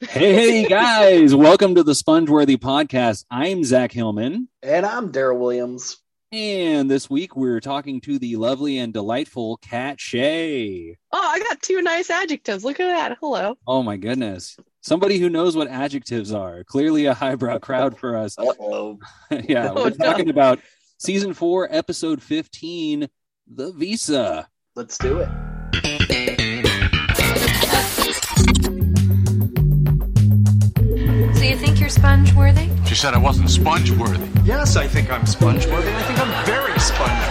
Hey guys, welcome to the Spongeworthy podcast. I'm Zack Hillman, And I'm Daryl Williams. and this week we're talking to the lovely and delightful Kat Shea. Oh, I got two nice adjectives. Look at that. Hello. Oh my goodness. Somebody who knows what adjectives are. Clearly a highbrow crowd for us. Uh-oh. yeah, Oh, we're no. talking about season four, episode 15, The Visa. Let's do it. You're sponge worthy? She said I wasn't sponge worthy. Yes, I think I'm sponge worthy. I think I'm very sponge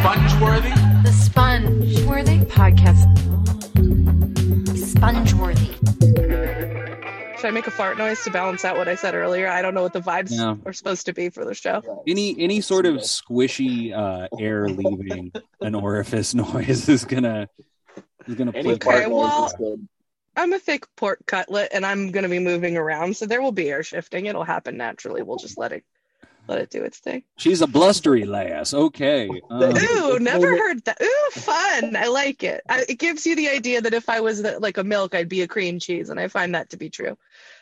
worthy. Sponge worthy? The sponge worthy podcast. Sponge worthy. Should I make a fart noise to balance out what I said earlier? I don't know what the vibes Yeah. are supposed to be for the show. Any any sort of squishy uh, air leaving an orifice noise is gonna is gonna Any play part Okay, noise well- is good. I'm a thick pork cutlet and I'm going to be moving around, so there will be air shifting. It'll happen naturally. We'll just let it let it do its thing. She's a blustery lass. Okay. Um, Ooh, never heard that. Ooh, fun. I like it. I, it gives you the idea that if I was the, like a milk, I'd be a cream cheese, and I find that to be true.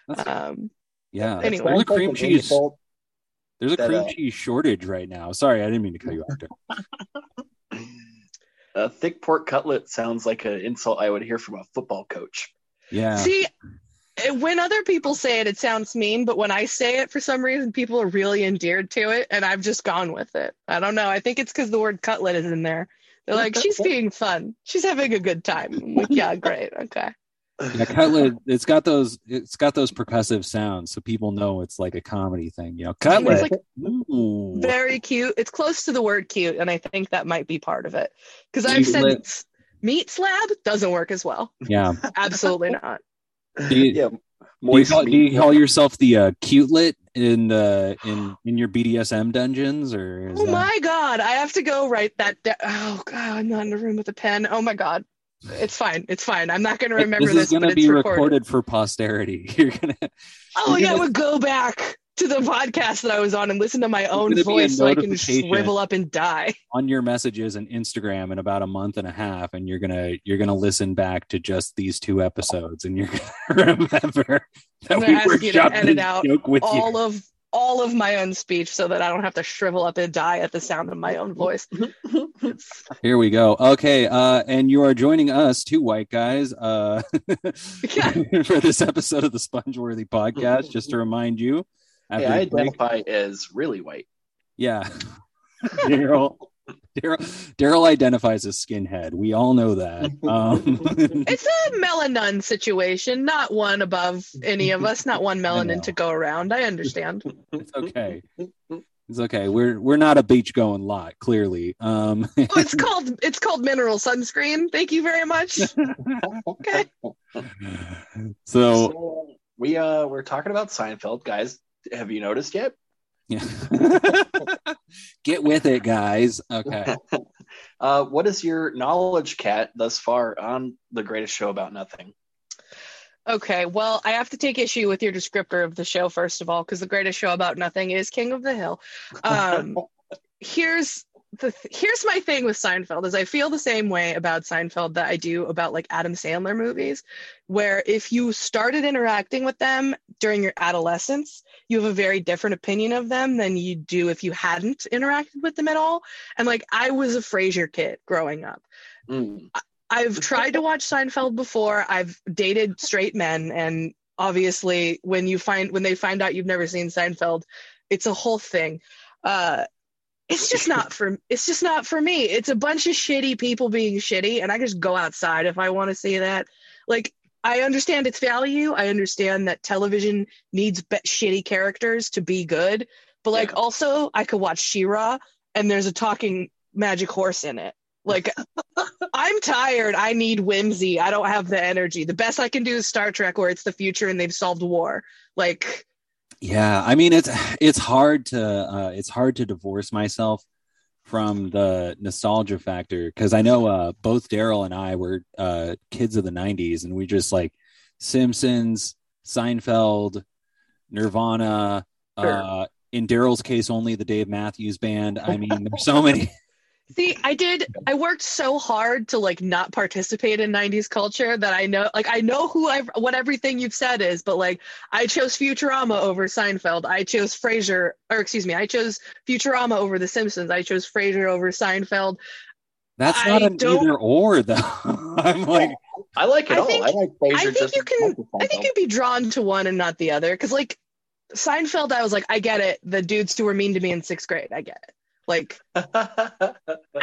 that's- Um, yeah. Anyway. There's a like cream cheese. There's a that, cream uh, cheese shortage right now. Sorry, I didn't mean to cut you off. A thick pork cutlet sounds like an insult I would hear from a football coach. Yeah. See, eh, when other people say it, it sounds mean, but when I say it, for some reason, people are really endeared to it, and I've just gone with it. I don't know. I think it's because the word cutlet is in there. They're like, she's being fun. She's having a good time. Like, yeah, great. Okay. Yeah, cutlet. It's got those. It's got those percussive sounds, so people know it's like a comedy thing. You know, cutlet. like Ooh. very cute. It's close to the word cute, and I think that might be part of it. Because I've said meat slab doesn't work as well. Yeah. Absolutely not. Do you, Yeah, do you call, do you call yourself the uh, cutelet in the in in your BDSM dungeons, or is Oh that- my god, I have to go write that down. Oh god, I'm not in a room with a pen. Oh my god. It's fine. It's fine. I'm not going to remember this this, is going to be recorded. recorded for posterity. You're gonna. Oh you're yeah, I gonna- would go back to the podcast that I was on and listen to my own gonna be a voice so I can shrivel up and die. on your messages and Instagram in about a month and a half, and you're gonna you're gonna listen back to just these two episodes, and you're gonna remember that I'm we gonna ask you to edit out with All you. of all of my own speech so that I don't have to shrivel up and die at the sound of my own voice. Here we go. Okay, uh, and you are joining us, two white guys, uh, Yeah. for this episode of the Spongeworthy podcast. Just to remind you, Hey, I the break- identify as really white. yeah, Daryl. Daryl Daryl identifies as skinhead. We all know that. Um, It's a melanin situation, not one above any of us, not one melanin to go around. I understand. It's okay. It's okay. We're we're not a beach going lot, clearly. Um Oh, it's called it's called mineral sunscreen. Thank you very much. Okay. so So we uh we're talking about Seinfeld, guys. Have you noticed yet? yeah. Get with it, guys. Okay. Uh, what is your knowledge, Kat, thus far on the greatest show about nothing? Okay, well, I have to take issue with your descriptor of the show first of all, because the greatest show about nothing is King of the Hill. Um, here's the th- here's my thing with Seinfeld is I feel the same way about Seinfeld that I do about like Adam Sandler movies, where if you started interacting with them during your adolescence, you have a very different opinion of them than you do if you hadn't interacted with them at all. And like I was a Frasier kid growing up. Mm. I've tried to watch Seinfeld before. I've dated straight men, and obviously, when you find when they find out you've never seen Seinfeld, it's a whole thing. Uh, it's just not for it's just not for me. It's a bunch of shitty people being shitty, and I just go outside if I want to see that. Like I understand its value. I understand that television needs be- shitty characters to be good, but like Yeah. also I could watch She-Ra, and there's a talking magic horse in it. Like I'm tired. I need whimsy. I don't have the energy. The best I can do is Star Trek, where it's the future and they've solved war. Like, Yeah, I mean it's it's hard to uh it's hard to divorce myself from the nostalgia factor because I know uh both Daryl and I were uh kids of the 90s and we just like Simpsons, Seinfeld, Nirvana, Sure. uh in Daryl's case only the Dave Matthews band. I mean there's so many See, I did. I worked so hard to like not participate in '90s culture that I know, like, I know who I've what everything you've said is, but like, I chose Futurama over Seinfeld. I chose Frasier, or excuse me, I chose Futurama over The Simpsons. I chose Frasier over Seinfeld. That's I not an don't- either or though. I'm like, I like it I all. think- I like Frasier I think just you can. I think you'd be drawn to one and not the other, because like Seinfeld, I was like, I get it. The dudes who were mean to me in sixth grade, I get it. Like, I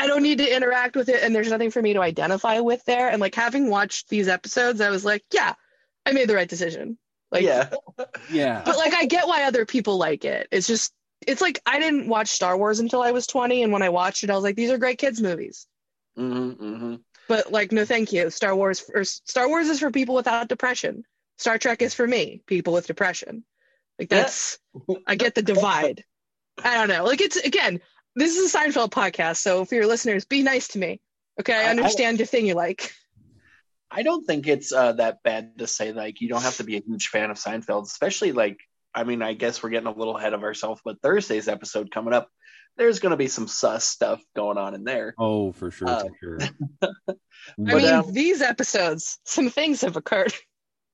don't need to interact with it, and there's nothing for me to identify with there. And like having watched these episodes, I was like, yeah, I made the right decision. Like, yeah. yeah. but like I get why other people like it. It's just it's like I didn't watch Star Wars until I was 20 and when I watched it I was like these are great kids movies. hmm hmm But like no thank you. Star Wars or Star Wars is for people without depression. Star Trek is for me, people with depression. Like Yeah. that's I get the divide. I don't know. Like it's again, this is a Seinfeld podcast, so for your listeners, be nice to me. Okay, I- I I- understand your thing you like. I don't think it's uh, that bad to say like you don't have to be a huge fan of Seinfeld, especially like I mean I guess we're getting a little ahead of ourselves, but Thursday's episode coming up, there's going to be some sus stuff going on in there. Oh, for sure, Uh, for sure. I But, mean, um, these episodes, some things have occurred.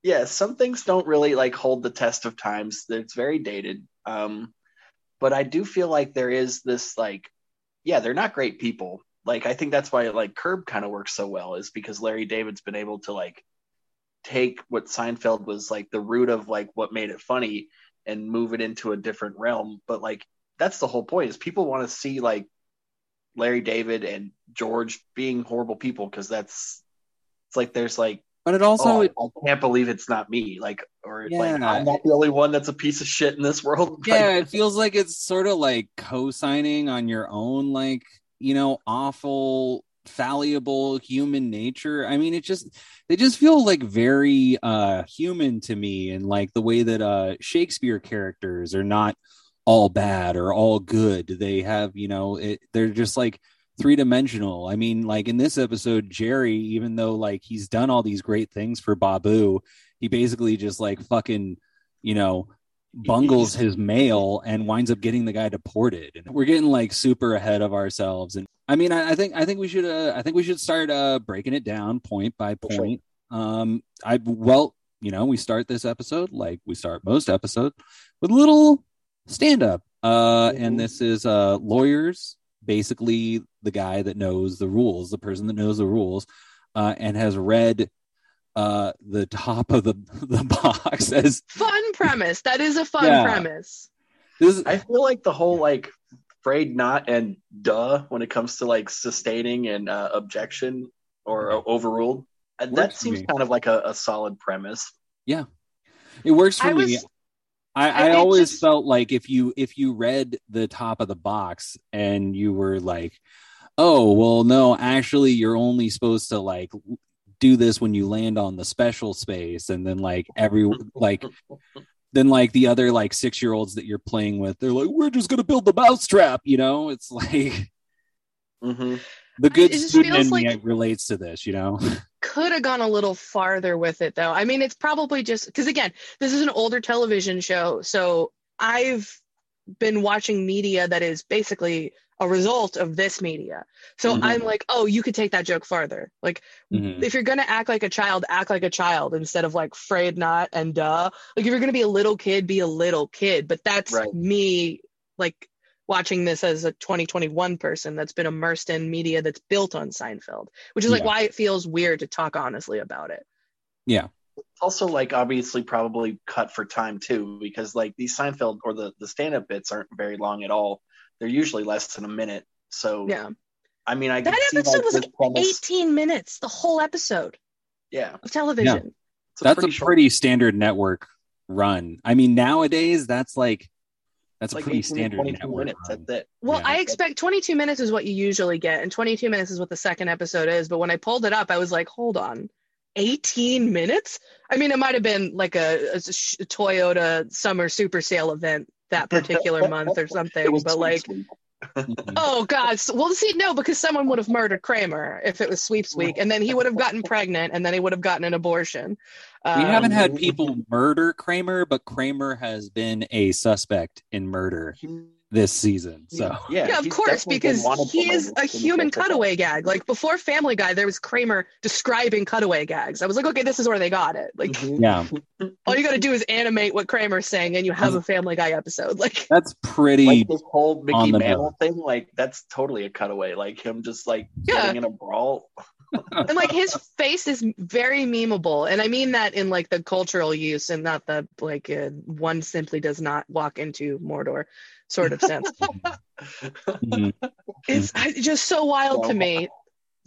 yeah, some things don't really like hold the test of times. It's very dated. Um, but I do feel like there is this like, yeah, they're not great people. Like I think that's why like Curb kind of works so well is because Larry David's been able to like take what Seinfeld was like the root of like what made it funny and move it into a different realm. But like that's the whole point is people want to see like Larry David and George being horrible people because that's it's like there's like But it also oh, it, I, can't believe it's not me. Like, or like, Yeah. I'm not the only one that's a piece of shit in this world. yeah, it feels like it's sort of like co-signing on your own like, you know, awful fallible human nature. I mean, it just they just feel like very uh human to me and like the way that uh Shakespeare characters are not all bad or all good. They have, you know, it, they're just like three dimensional. I mean, like in this episode, Jerry, even though like he's done all these great things for Babu, he basically just like fucking, you know, bungles his mail and winds up getting the guy deported. And we're getting like super ahead of ourselves. And I mean, I, I think I think we should uh, I think we should start uh breaking it down point by sure. point. Um, I well, you know, we start this episode like we start most episodes with a little stand up. Uh, and this is uh lawyers, basically the guy that knows the rules, the person that knows the rules, uh, and has read uh the top of the the box as Fun premise. That is a fun Yeah. premise. this is I feel like the whole like afraid not and duh when it comes to like sustaining and uh, objection or uh, overruled. That seems kind of like a, a solid premise. Yeah, it works for I me. was- I, I- always just- felt like if you if you read the top of the box and you were like, oh well, no, actually you're only supposed to like do this when you land on the special space, and then like every like then like the other like six year olds that you're playing with, they're like, we're just gonna build the mousetrap, you know? It's like hmm the good student in feels me relates to this, you know? could have gone a little farther with it though. I mean, it's probably just because again, this is an older television show, so I've been watching media that is basically a result of this media. So Mhm. I'm like, oh, you could take that joke farther. Like, Mhm. if you're gonna act like a child, act like a child instead of like afraid not and duh. Like, if you're gonna be a little kid, be a little kid. But that's Right. me, like watching this as a 2021 person that's been immersed in media that's built on Seinfeld, which is like Yeah. why it feels weird to talk honestly about it. Yeah. Also, like obviously, probably cut for time too, because like these Seinfeld or the the stand up bits aren't very long at all. They're usually less than a minute. So Yeah. I mean, I That can see, episode was like premise- 18 minutes, the whole episode Yeah, of television. it's That's a short- pretty standard network run. I mean, nowadays that's like that's like a pretty standard 22 network minutes. run. That's it. Well, Yeah. I expect 22 minutes is what you usually get, and 22 minutes is what the second episode is. But when I pulled it up, I was like, hold on, 18 minutes? I mean, it might have been like a, a sh- Toyota summer super sale event that particular month or something, but like, Sweet. Oh god, so, well, see, no, because someone would have murdered Kramer if it was sweeps week, and then he would have gotten pregnant, and then he would have gotten an abortion. we Um, haven't had people murder Kramer, but Kramer has been a suspect in murder. He this season. So yeah, Yeah, of course, because he is a human just a cutaway gag. Like before Family Guy, there was Kramer describing cutaway gags. I was like, okay, this is where they got it. Like Mhm. yeah, all you got to do is animate what Kramer's saying, and you have a Family Guy episode. Like that's pretty. Like this whole on Mickey the Mantle thing, like that's totally a cutaway. Like him just like Yeah. getting in a brawl. and like his face is very memeable, and I mean that in like the cultural use, and not the like uh, one simply does not walk into Mordor sort of sense. Mhm. it's just so wild to So- me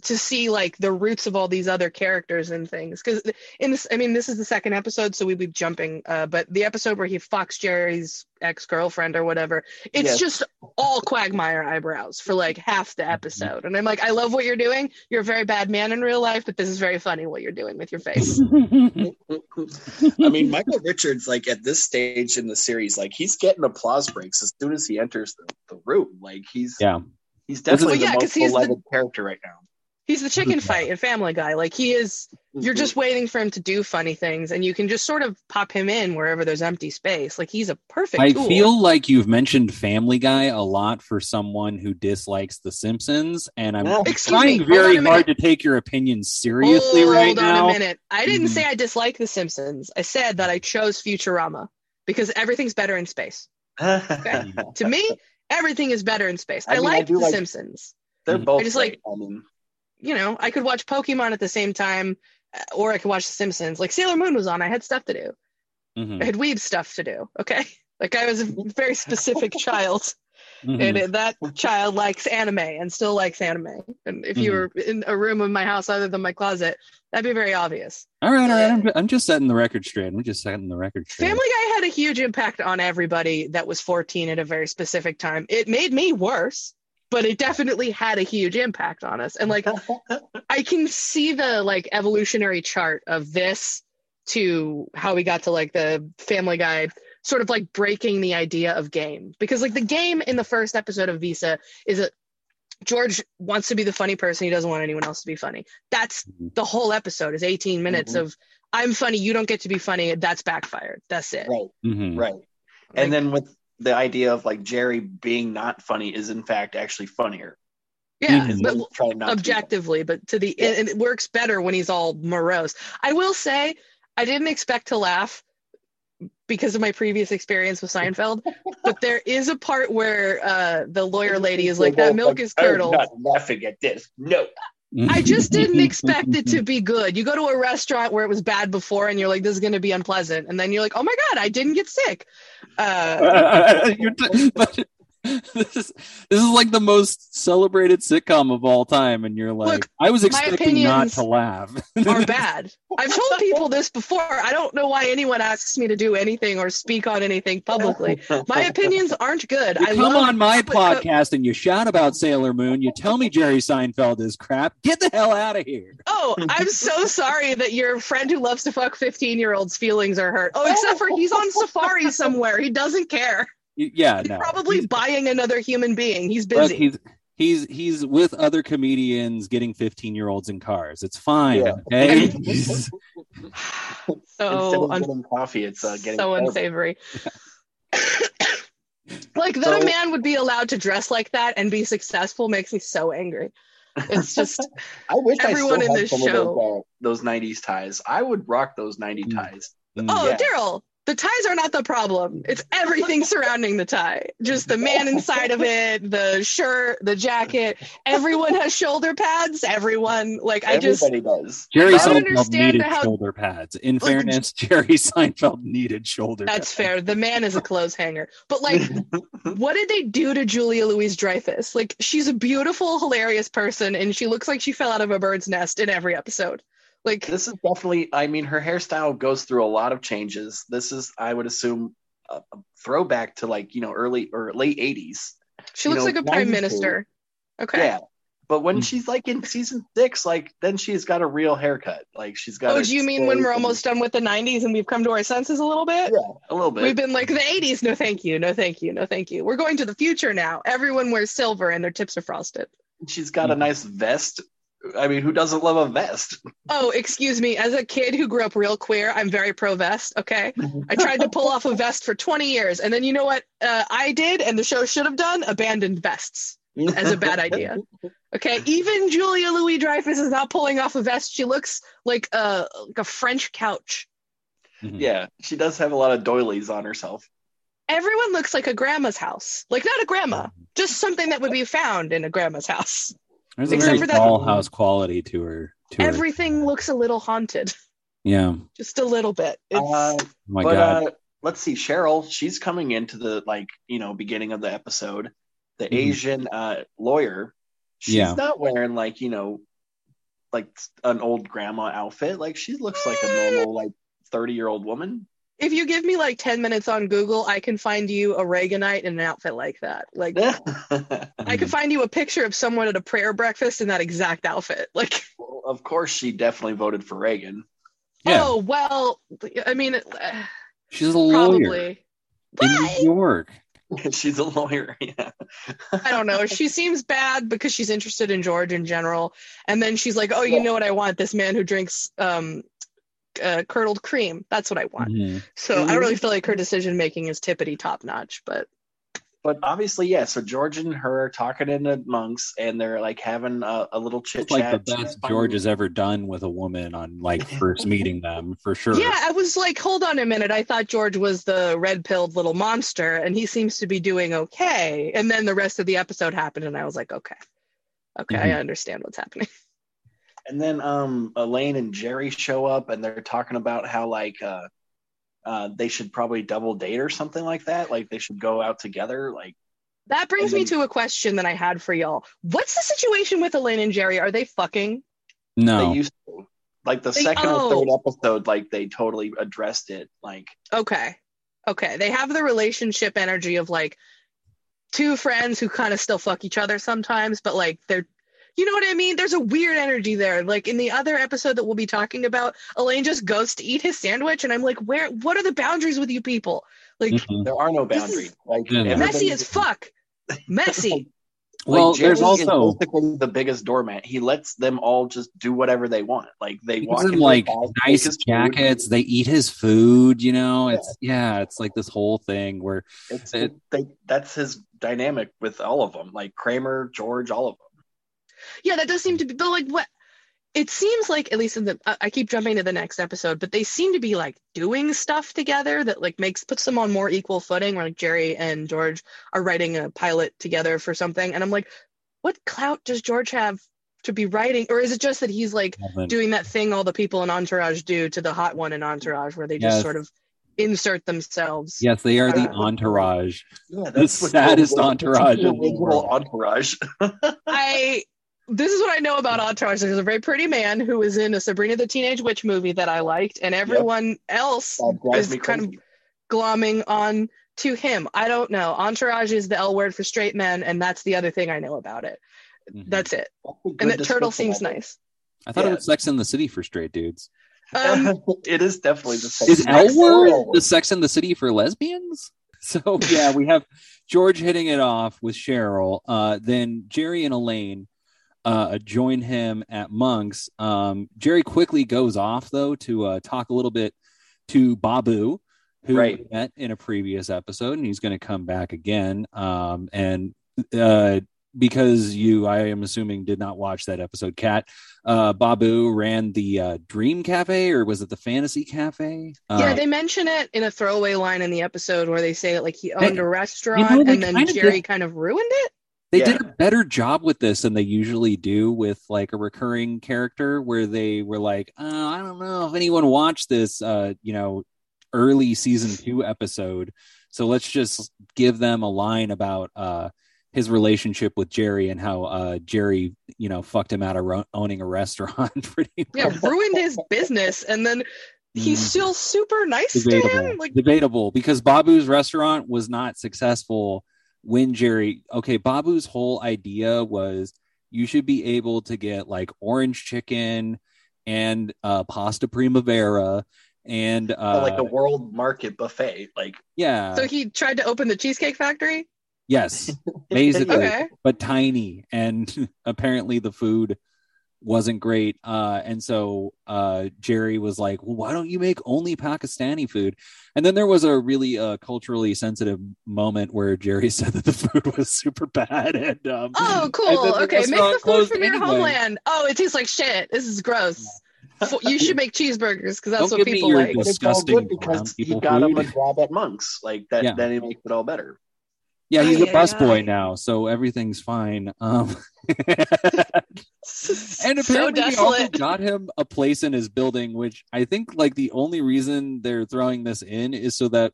to see like the roots of all these other characters and things because in this i mean this is the second episode so we'd be jumping uh but the episode where he fucks jerry's ex-girlfriend or whatever it's Yes. just all quagmire eyebrows for like half the episode and i'm like i love what you're doing you're a very bad man in real life but this is very funny what you're doing with your face I mean, Michael Richards, like at this stage in the series, like he's getting applause breaks as soon as he enters the, the room. Like he's yeah, he's definitely Well, yeah, the 'cause most he's the- beloved character right now. He's the chicken fight in family guy like he is you're just waiting for him to do funny things and you can just sort of pop him in wherever there's empty space like he's a perfect I tool. feel like you've mentioned Family Guy a lot for someone who dislikes The Simpsons, and I'm Well, trying me, very hard to take your opinion seriously right now. Hold right on now. a minute. I didn't Mhm. say I dislike The Simpsons. I said that I chose Futurama because everything's better in space. To me, everything is better in space. I I, mean, like do The like- Simpsons. They're Mhm. both I just great. I mean, You know, I could watch Pokemon at the same time, uh, or I could watch The Simpsons. Like Sailor Moon was on. I had stuff to do. Mhm. I had weeb stuff to do. Okay. Like I was a very specific child, Mhm. and that child likes anime and still likes anime. And if you Mhm. were in a room in my house other than my closet, that'd be very obvious. All right, all right. I'm, I'm just setting the record straight. I'm just setting the record straight. Family Guy had a huge impact on everybody that was 14 at a very specific time. It made me worse, but it definitely had a huge impact on us. And like I can see the like evolutionary chart of this to how we got to like the Family Guy sort of like breaking the idea of game because like the game in the first episode of Visa is a George wants to be the funny person. He doesn't want anyone else to be funny. That's Mhm. the whole episode is 18 minutes Mhm. of I'm funny, you don't get to be funny. That's backfired. That's it. right, Mhm. right. Like- And then with the idea of like Jerry being not funny is in fact actually funnier. Yeah, but trying to objectively, but to the Yeah. and it works better when he's all morose. I will say I didn't expect to laugh because of my previous experience with Seinfeld, but there is a part where uh, the lawyer lady is like, "That milk is curdled." I'm not laughing at this. No. I just didn't expect it to be good. You go to a restaurant where it was bad before, and you're like, "This is going to be unpleasant," and then you're like, "Oh my god, I didn't get sick." Uh, t- but this is this is like the most celebrated sitcom of all time, and you're like, Look, I was expecting not to laugh. are bad. I've told people this before. I don't know why anyone asks me to do anything or speak on anything publicly. My opinions aren't good. You I come on my podcast and you shout about Sailor Moon. You tell me Jerry Seinfeld is crap. Get the hell out of here. Oh, I'm so sorry that your friend who loves to fuck 15 year olds' feelings are hurt. Oh, except for he's on safari somewhere. He doesn't care. Y- Yeah, He's no. probably He's- buying another human being. He's look, busy. he's he's he's with other comedians getting 15 year olds in cars. It's fine. Yeah. Okay. So of un- getting coffee, it's uh, getting so coffee. unsavory. like that So- a man would be allowed to dress like that and be successful makes me so angry. It's just I wish everyone I in this show- those, uh, those 90s ties. I would rock those 90 Mm. ties. Mm. Oh, Yeah. Daryl, the ties are not the problem. It's everything surrounding the tie. Just the man inside of it, the shirt, the jacket. Everyone has shoulder pads. Everyone, like, I just, Everybody does. Jerry I don't Seinfeld understand needed how- shoulder pads. In Like- fairness, Jerry Seinfeld needed shoulder that's pads. fair. The man is a clothes hanger. But, like, what did they do to Julia Louise Dreyfus? Like, she's a beautiful, hilarious person, and she looks like she fell out of a bird's nest in every episode. Like, This is definitely, I mean, her hairstyle goes through a lot of changes. This is, I would assume, a, a throwback to like, you know, early or late 80s. she you looks know, like a prime minister. Okay. Yeah. But when Mm. she's like in season six, like then she's got a real haircut. Like she's got. Oh, do you mean when we're and- almost done with the 90s and we've come to our senses a little bit? Yeah, a little bit. We've been like the 80s, no thank you, no thank you, no thank you. We're going to the future now. Everyone wears silver and their tips are frosted. She's got a Mhm. nice vest I mean, who doesn't love a vest? Oh, excuse me. As a kid who grew up real queer, I'm very pro vest. Okay. I tried to pull off a vest for 20 years. And then you know what uh, I did and the show should have done? Abandoned vests as a bad idea. Okay. Even Julia Louis Dreyfus is not pulling off a vest. She looks like a, like a French couch. Mhm. Yeah, she does have a lot of doilies on herself. Everyone looks like a grandma's house. Like, not a grandma, just something that would be found in a grandma's house. There's a Except very for that- dollhouse quality to her. To her. Everything looks a little haunted, Yeah. just a little bit. It's, Uh, Oh my but god. uh, let's see, Cheryl. She's coming into the like you know beginning of the episode. The Mhm. Asian uh, lawyer. She's Yeah. not wearing like you know, like an old grandma outfit. Like she looks like a normal like thirty year old woman. If you give me like 10 minutes on Google, I can find you a Reaganite in an outfit like that. Like, I could find you a picture of someone at a prayer breakfast in that exact outfit. Like, Well, of course, she definitely voted for Reagan. Yeah. oh, well, I mean, She's a lawyer probably. in New York. She's a lawyer. Yeah. I don't know. She seems bad because she's interested in George in general. And then she's like, oh, you know what I want? This man who drinks um, uh, curdled cream. That's what I want. Mhm. So I don't really feel like her decision making is tippity top notch, but But obviously, yeah. So George and her are talking in the monks, and they're like having a, a little chit It's like the chat. best George has ever done with a woman on like first meeting them for sure. Yeah, I was like, hold on a minute. I thought George was the red pilled little monster, and he seems to be doing okay. And then the rest of the episode happened, and I was like, okay, okay, I Mhm. understand what's happening. And then um, Elaine and Jerry show up, and they're talking about how like uh, uh, they should probably double date or something like that. Like they should go out together. Like That brings And me to a question that I had for y'all. What's the situation with Elaine and Jerry? Are they fucking? No. they used to. Like the They- second oh. or third episode, like they totally addressed it. Like Okay, okay. They have the relationship energy of like two friends who kind of still fuck each other sometimes, but like they're. You know what I mean? There's a weird energy there. Like in the other episode that we'll be talking about, Elaine just goes to eat his sandwich, and I'm like, where? What are the boundaries with you people? Like Mhm. there are no This boundaries. is Like Yeah, no. messy as fuck. Messy. Well, like, there's also- basically the biggest doormat. He lets them all just do whatever they want. Like they He walk in like take nice his food. jackets. They eat his food. You know, it's yeah, it's like this whole thing where It's, It- they, that's his dynamic with all of them, like Kramer, George, all of them. Yeah, that does seem to be, but like what? It seems like at least in the I I keep jumping to the next episode, but they seem to be like doing stuff together that like makes puts them on more equal footing. Where like Jerry and George are writing a pilot together for something, and I'm like, what clout does George have to be writing, or is it just that he's like doing that thing all the people in Entourage do to the hot one in Entourage, where they just Yes. sort of insert themselves? yes, they are the Uh, entourage. Yeah, The saddest entourage in the world. entourage. I this is what I know about Entourage. There's a very pretty man who was in a Sabrina the Teenage Witch movie that I liked, and everyone else is me kind of glomming on to him. I don't know. Entourage is the L word for straight men, and that's the other thing I know about it. Mhm. That's it. That's And that Turtle description seems it. nice. I thought yeah. it was Sex in the City for straight dudes. Um, it is definitely the same. Is Next L word the Sex in the City for lesbians? So yeah, we have George hitting it off with Cheryl. Uh, then Jerry and Elaine uh, join him at Monk's. Um, Jerry quickly goes off though to uh, talk a little bit to Babu, who Right. we met in a previous episode, and he's going to come back again. Um, and uh, because you, I am assuming, did not watch that episode, Kat Uh, Babu ran the uh, Dream Cafe, or was it the Fantasy Cafe? Uh, yeah, they mention it in a throwaway line in the episode where they say like he owned They- a restaurant, you know, and then Jerry did- kind of ruined it. They Yeah. did a better job with this than they usually do with like a recurring character where they were like oh, i don't know if anyone watched this uh you know early season two episode so let's just give them a line about uh his relationship with jerry and how uh jerry you know fucked him out of ro- owning a restaurant pretty Yeah, ruined his business, and then he's Mm. still super nice to him. Like debatable because babu's restaurant was not successful when jerry okay babu's whole idea was you should be able to get like orange chicken and uh pasta primavera and uh like a world market buffet. Like yeah So he tried to open the Cheesecake Factory? yes basically Okay. but tiny and apparently the food wasn't great. Uh, and so uh, Jerry was like, "Well, why don't you make only Pakistani food?" And then there was a really uh, culturally sensitive moment where Jerry said that the food was super bad. And um, Oh, cool. then the Okay, make the food from your anyway. homeland. Oh, it tastes like shit. This is gross. You should make cheeseburgers because that's Don't what give me people your like. But it's all good because brown he people got him a food. job at Monks. Like that, Yeah. then he makes it all better. Yeah, he's Ay, a ay, busboy now, so everything's fine. Um, and so apparently, he also got him a place in his building, which I think like the only reason they're throwing this in is so that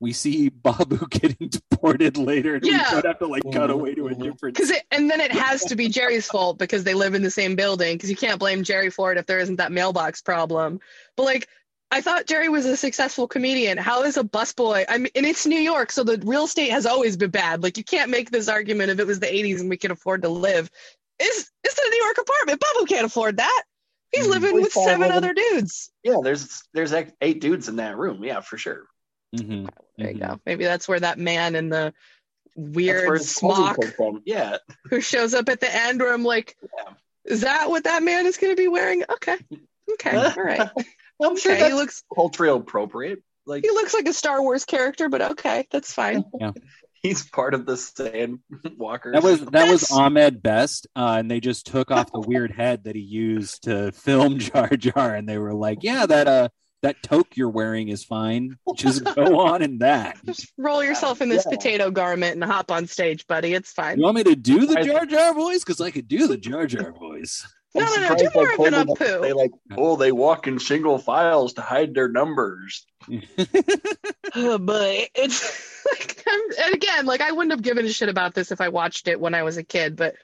we see Babu getting deported later, and Yeah. we don't have to like cut away to a different. Because and then it has to be Jerry's fault because they live in the same building. Because you can't blame Jerry for it if there isn't that mailbox problem. But like, I thought Jerry was a successful comedian. How is a busboy? I mean, and it's New York, so the real estate has always been bad. Like, you can't make this argument if it was the '80s and we could afford to live. It's it's a New York apartment. Babu can't afford that. He's Mhm. living Well, with seven other dudes. Yeah, there's there's eight dudes in that room. Yeah, for sure. Mhm, There you mhm. go. Maybe that's where that man in the weird where his clothing smock from. Yeah, who shows up at the end where I'm like, Yeah. is that what that man is going to be wearing? Okay. Okay. All right. I'm sure Okay. He looks culturally appropriate. Like he looks like a Star Wars character, but okay, that's fine. Yeah. he's part of the Sandwalkers. That was that was Ahmed Best, uh, and they just took off the weird head that he used to film Jar Jar, and they were like, "Yeah, that uh that toque you're wearing is fine. Just go on in that." Just roll yourself in this Yeah. potato garment and hop on stage, buddy. It's fine. You want me to do the I- Jar Jar voice? Because I could do the Jar Jar voice. No, I'm no, no. Do more they of an told them Apu. They like, oh, they walk in single files to hide their numbers. Oh, but it's like, I'm- and again, like I wouldn't have given a shit about this if I watched it when I was a kid, but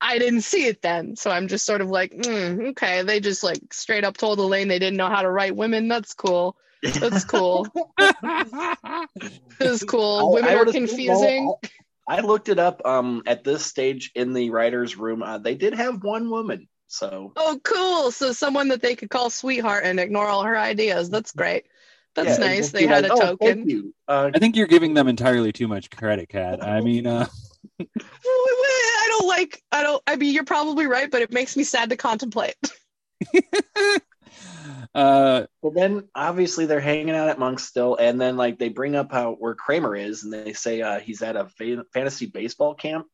I didn't see it then, so I'm just sort of like, mm, okay, they just like straight up told Elaine they didn't know how to write women. That's cool. That's cool. This is cool. I- Women I are would've- no, confusing. I, I looked it up. Um, at this stage in the writers' room, uh, they did have one woman. So Oh, cool. So someone that they could call sweetheart and ignore all her ideas. That's great. That's yeah, nice. They be had like, a "Oh, token. Thank you. Uh, I think you're giving them entirely too much credit, Kat. I mean, uh, Wait, wait, I don't like. I don't. I mean, you're probably right, but it makes me sad to contemplate. uh, But then obviously they're hanging out at Monk's still, and then like they bring up how where Kramer is, and they say uh, he's at a fa- fantasy baseball camp,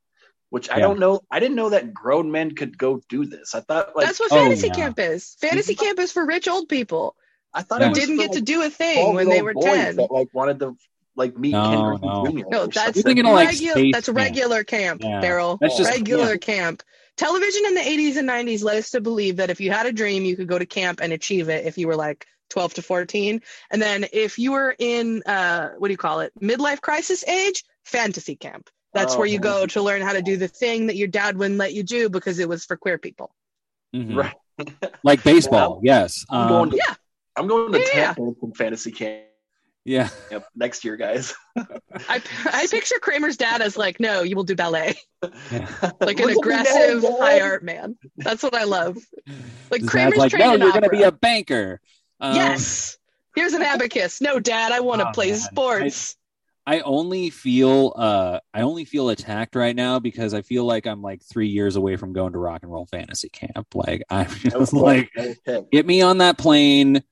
which I don't know. I didn't know that grown men could go do this. I thought like That's what Oh, fantasy yeah. camp is. Fantasy camp is for rich old people I thought Yeah. it didn't for, get to do a thing when they were ten. That like wanted to like meet No, Ken no. Jr. No, that's thinking like, regular. That's Camp. regular camp, Yeah. Daryl. That's just- regular camp. Television in the 80s and 90s led us to believe that if you had a dream, you could go to camp and achieve it if you were like 12 to 14. And then if you were in, uh, what do you call it, midlife crisis age, fantasy camp. That's Oh, where you go to learn how to do the thing that your dad wouldn't let you do because it was for queer people. mhm. Right. like baseball, yes. I'm Um, going to, yeah. I'm going to Yeah. Tampa from fantasy camp yeah. Yep. next year, guys. I, I picture Kramer's dad as like, no, you will do ballet. Like an Look at me aggressive now, high art man. That's what I love. Like His Kramer's dad's like, trained no, in you're going to be a banker. Um, yes. Here's an abacus. No, Dad, I want to Oh, play man. sports. I only feel uh I only feel attacked right now because I feel like I'm like three years away from going to rock and roll fantasy camp. Like I'm just Okay, like okay. get me on that plane,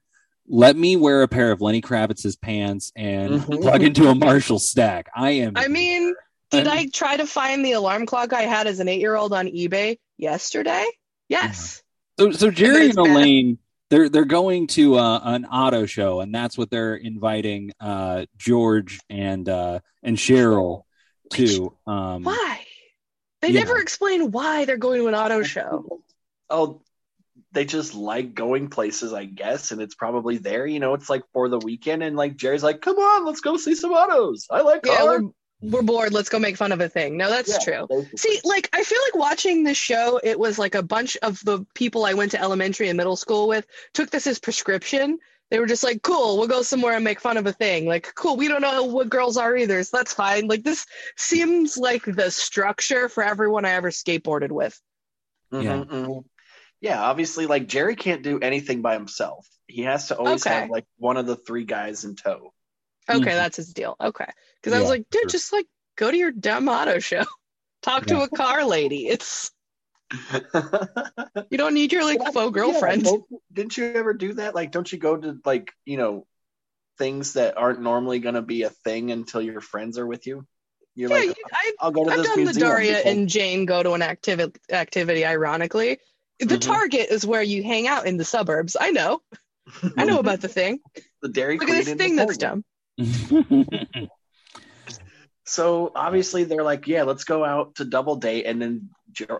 let me wear a pair of Lenny Kravitz's pants and Mhm. plug into a Marshall stack. I am I mean, did I'm- I try to find the alarm clock I had as an eight year old on eBay yesterday? Yes. so so Jerry and. Elaine they're they're going to uh, an auto show and that's what they're inviting uh George and uh and Cheryl to um Why? They Yeah. never explain why they're going to an auto show. Oh, they just like going places, I guess, and it's probably there. You know, it's like for the weekend, and like Jerry's like, "Come on, let's go see some autos. I like Yeah, cars." we're, we're bored. Let's go make fun of a thing. No, that's Yeah, true. basically. See, like I feel like watching this show, it was like a bunch of the people I went to elementary and middle school with took this as prescription. They were just like, "Cool, we'll go somewhere and make fun of a thing." Like, "Cool, we don't know what girls are either, so that's fine." Like this seems like the structure for everyone I ever skateboarded with. Mhm, Yeah. mhm. Yeah, obviously, like Jerry can't do anything by himself. He has to always Okay. have like one of the three guys in tow. Okay, Mhm. that's his deal. Okay, because I was like, dude, sure. just like go to your dumb auto show, talk to a car lady. It's You don't need your like faux girlfriend. Yeah, don't- didn't you ever do that? Like, don't you go to like you know things that aren't normally going to be a thing until your friends are with you? You're yeah, like, you- I, I'll go to I've this done the Daria because- and Jane go to an activity. Activity, ironically, the Mhm. Target is where you hang out in the suburbs. I know. I know about the thing. the Dairy Look at this thing that's dumb. So obviously they're like, yeah, let's go out to double date, and then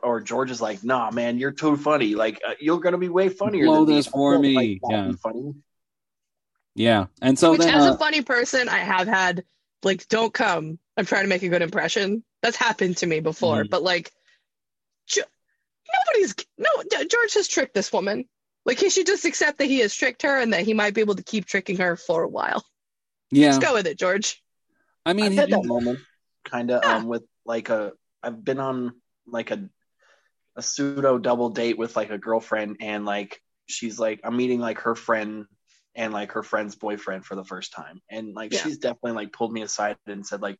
or George is like, nah, man, you're too funny. Like uh, you're gonna be way funnier. Blow than me. this I for me. like Yeah. funny. yeah, and so Which, then as uh, a funny person, I have had like, don't come. I'm trying to make a good impression. That's happened to me before, Mhm. but like, Jo- nobody's no. George has tricked this woman. Like, he should just accept that he has tricked her and that he might be able to keep tricking her for a while. yeah, Let's go with it, George. I mean, I've he had that moment, kind of, Yeah. um, with like a. I've been on like a a pseudo double date with like a girlfriend, and like she's like, I'm meeting like her friend and like her friend's boyfriend for the first time, and like Yeah. she's definitely like pulled me aside and said like.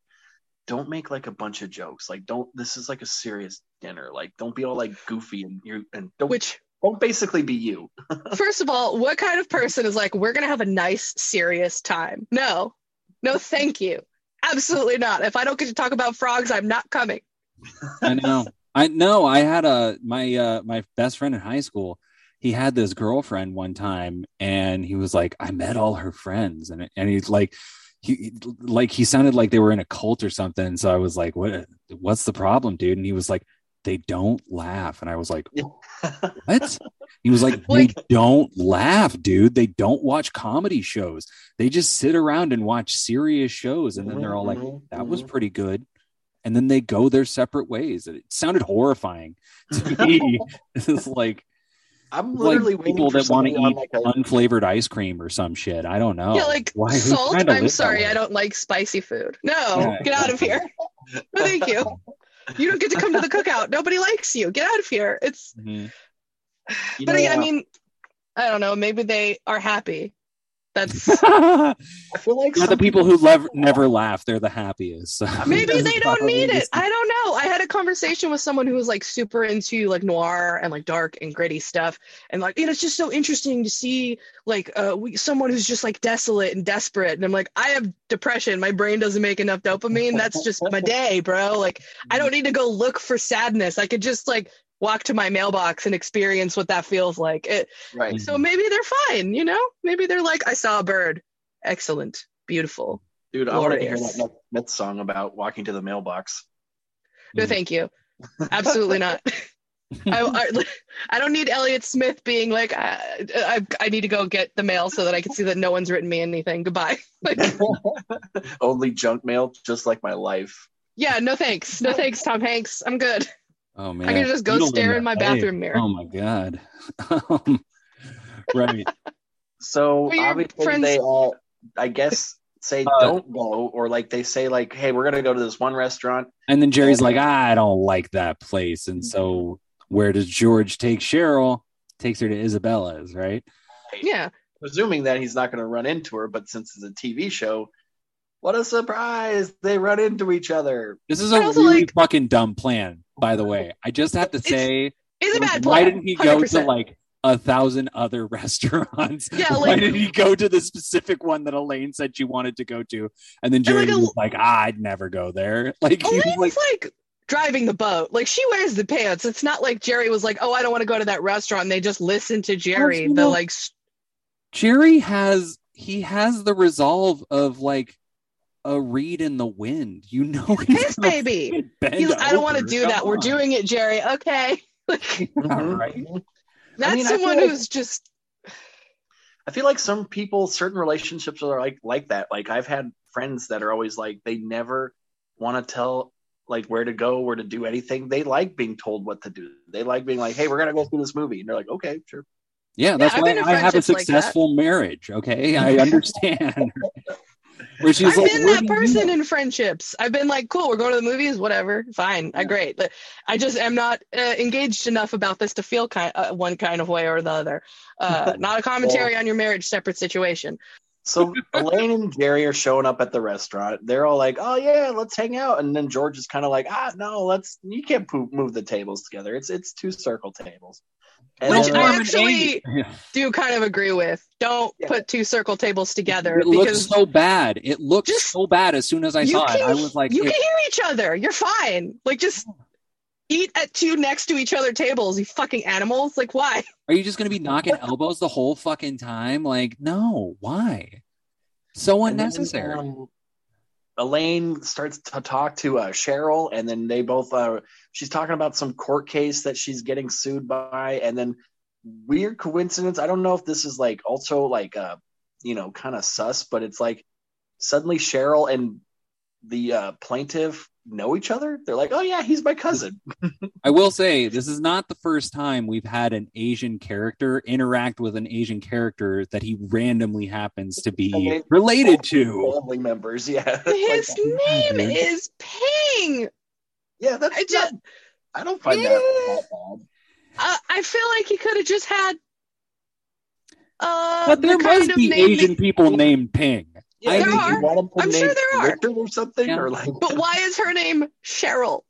Don't make like a bunch of jokes. Like, don't. This is like a serious dinner. Like, don't be all like goofy and you and don't Which, don't basically be you. first of all, what kind of person is like, we're gonna have a nice, serious time? No, no, thank you. Absolutely not. If I don't get to talk about frogs, I'm not coming. I know. I know. I had a my uh my best friend in high school. He had this girlfriend one time, and he was like, "I met all her friends," and and he's like, he like he sounded like they were in a cult or something. So I was like, "What? What's the problem, dude?" And he was like, "They don't laugh," and I was like, "What?" He was like, "They don't laugh, dude. They don't watch comedy shows. They just sit around and watch serious shows, and then they're all like." Mhm, that was mhm. pretty good. And then they go their separate ways. It sounded horrifying to me. it's like I'm like literally waiting people for that want to eat like, a- unflavored ice cream or some shit. I don't know. yeah, like Why- salt. I'm sorry. I don't like spicy food. No, Yeah, get out of here. No, thank you. You don't get to come to the cookout. Nobody likes you. Get out of here. It's. Mhm. but know, again, I mean, I don't know. Maybe they are happy. That's I feel like the people who lev- never laugh. They're the happiest. So. Maybe they don't need it. I don't know. I had a conversation with someone who was like super into like noir and like dark and gritty stuff, and like, and it's just so interesting to see like uh we, someone who's just like desolate and desperate. And I'm like, I have depression. My brain doesn't make enough dopamine. That's just my day, bro. Like, I don't need to go look for sadness. I could just like walk to my mailbox and experience what that feels like. It, right. so maybe they're fine. You know, maybe they're like, I saw a bird. Excellent, beautiful. Dude, I want to hear that Smith song about walking to the mailbox. No, thank you. Absolutely not. I, I, I don't need Elliott Smith being like, I, I, I need to go get the mail so that I can see that no one's written me anything. Goodbye. Like, Only junk mail, just like my life. yeah, no thanks. No thanks, Tom Hanks. I'm good. Oh man, I can just go You stare in my that bathroom mirror. Oh my god. Um, right. So Well, your obviously friends- they all, I guess, say Uh, don't go, or like they say like, hey, we're gonna go to this one restaurant. And then Jerry's like, I don't like that place. And so where does George take Cheryl? Takes her to Isabella's, right? Yeah. presuming that he's not going to run into her, but since it's a TV show, what a surprise! They run into each other. This is But a really like- fucking dumb plan, by the way. I just have to say, It's plan. why didn't he go to 100%. like a thousand other restaurants? Yeah, why did he go to the specific one that Elaine said she wanted to go to? And then Jerry like was like, ah, I'd never go there. Like, he was Elaine's like, like, driving the boat. Like she wears the pants. It's not like Jerry was like, "Oh, I don't want to go to that restaurant." And they just listen to Jerry. The like, Jerry has he has the resolve of like a reed in the wind. You know, he's piss baby. He's, I don't want to do Come that. We're doing it, Jerry. Okay. Like All right. that's I feel someone like- who's just I feel like some people, certain relationships are like like that. Like I've had friends that are always like they never want to tell like where to go, where to do anything. They like being told what to do. They like being like, "Hey, we're gonna go see this movie," and they're like, "Okay, sure." Yeah, that's I've why I have a friendships like successful marriage. Okay, I understand. Where she's I've like, been that person in friendships. I've been like, cool, we're going to the movies, whatever, fine, I great. But I just am not uh, engaged enough about this to feel kind uh, one kind of way or the other. Uh, not a commentary on your marriage, separate situation. So Elaine and Jerry are showing up at the restaurant. They're all like, "Oh yeah, let's hang out." And then George is kind of like, "Ah, no, let's. You can't move the tables together. It's it's two circle tables." And Which I actually do kind of agree with. Don't Yeah. put two circle tables together It looks so bad. It looked Just- so bad as soon as I you saw it. I was like, you it- can hear each other. You're fine. Like just eat at two next to each other tables. You fucking animals. Like why? are you just going to be knocking elbows the whole fucking time? Like, no, why? So and then, unnecessary. um, Elaine starts to talk to uh, Cheryl, and then they both. Uh, she's talking about some court case that she's getting sued by, and then weird coincidence. I don't know if this is like also like uh, you know, kind of sus, but it's like suddenly Cheryl and the uh, plaintiff know each other. They're like, "Oh yeah, he's my cousin." I will say this is not the first time we've had an Asian character interact with an Asian character that he randomly happens to be related to. family members. Yeah, His Like, name dude. is Ping. yeah, that's I just- not- I don't find that, that bad. Uh, I feel like he could have just had. Uh, But there the must of be name Asian people named Ping. Yeah, I did There you are. want to put I'm sure name there are. Richard or something, Yeah. or like, But why is her name Cheryl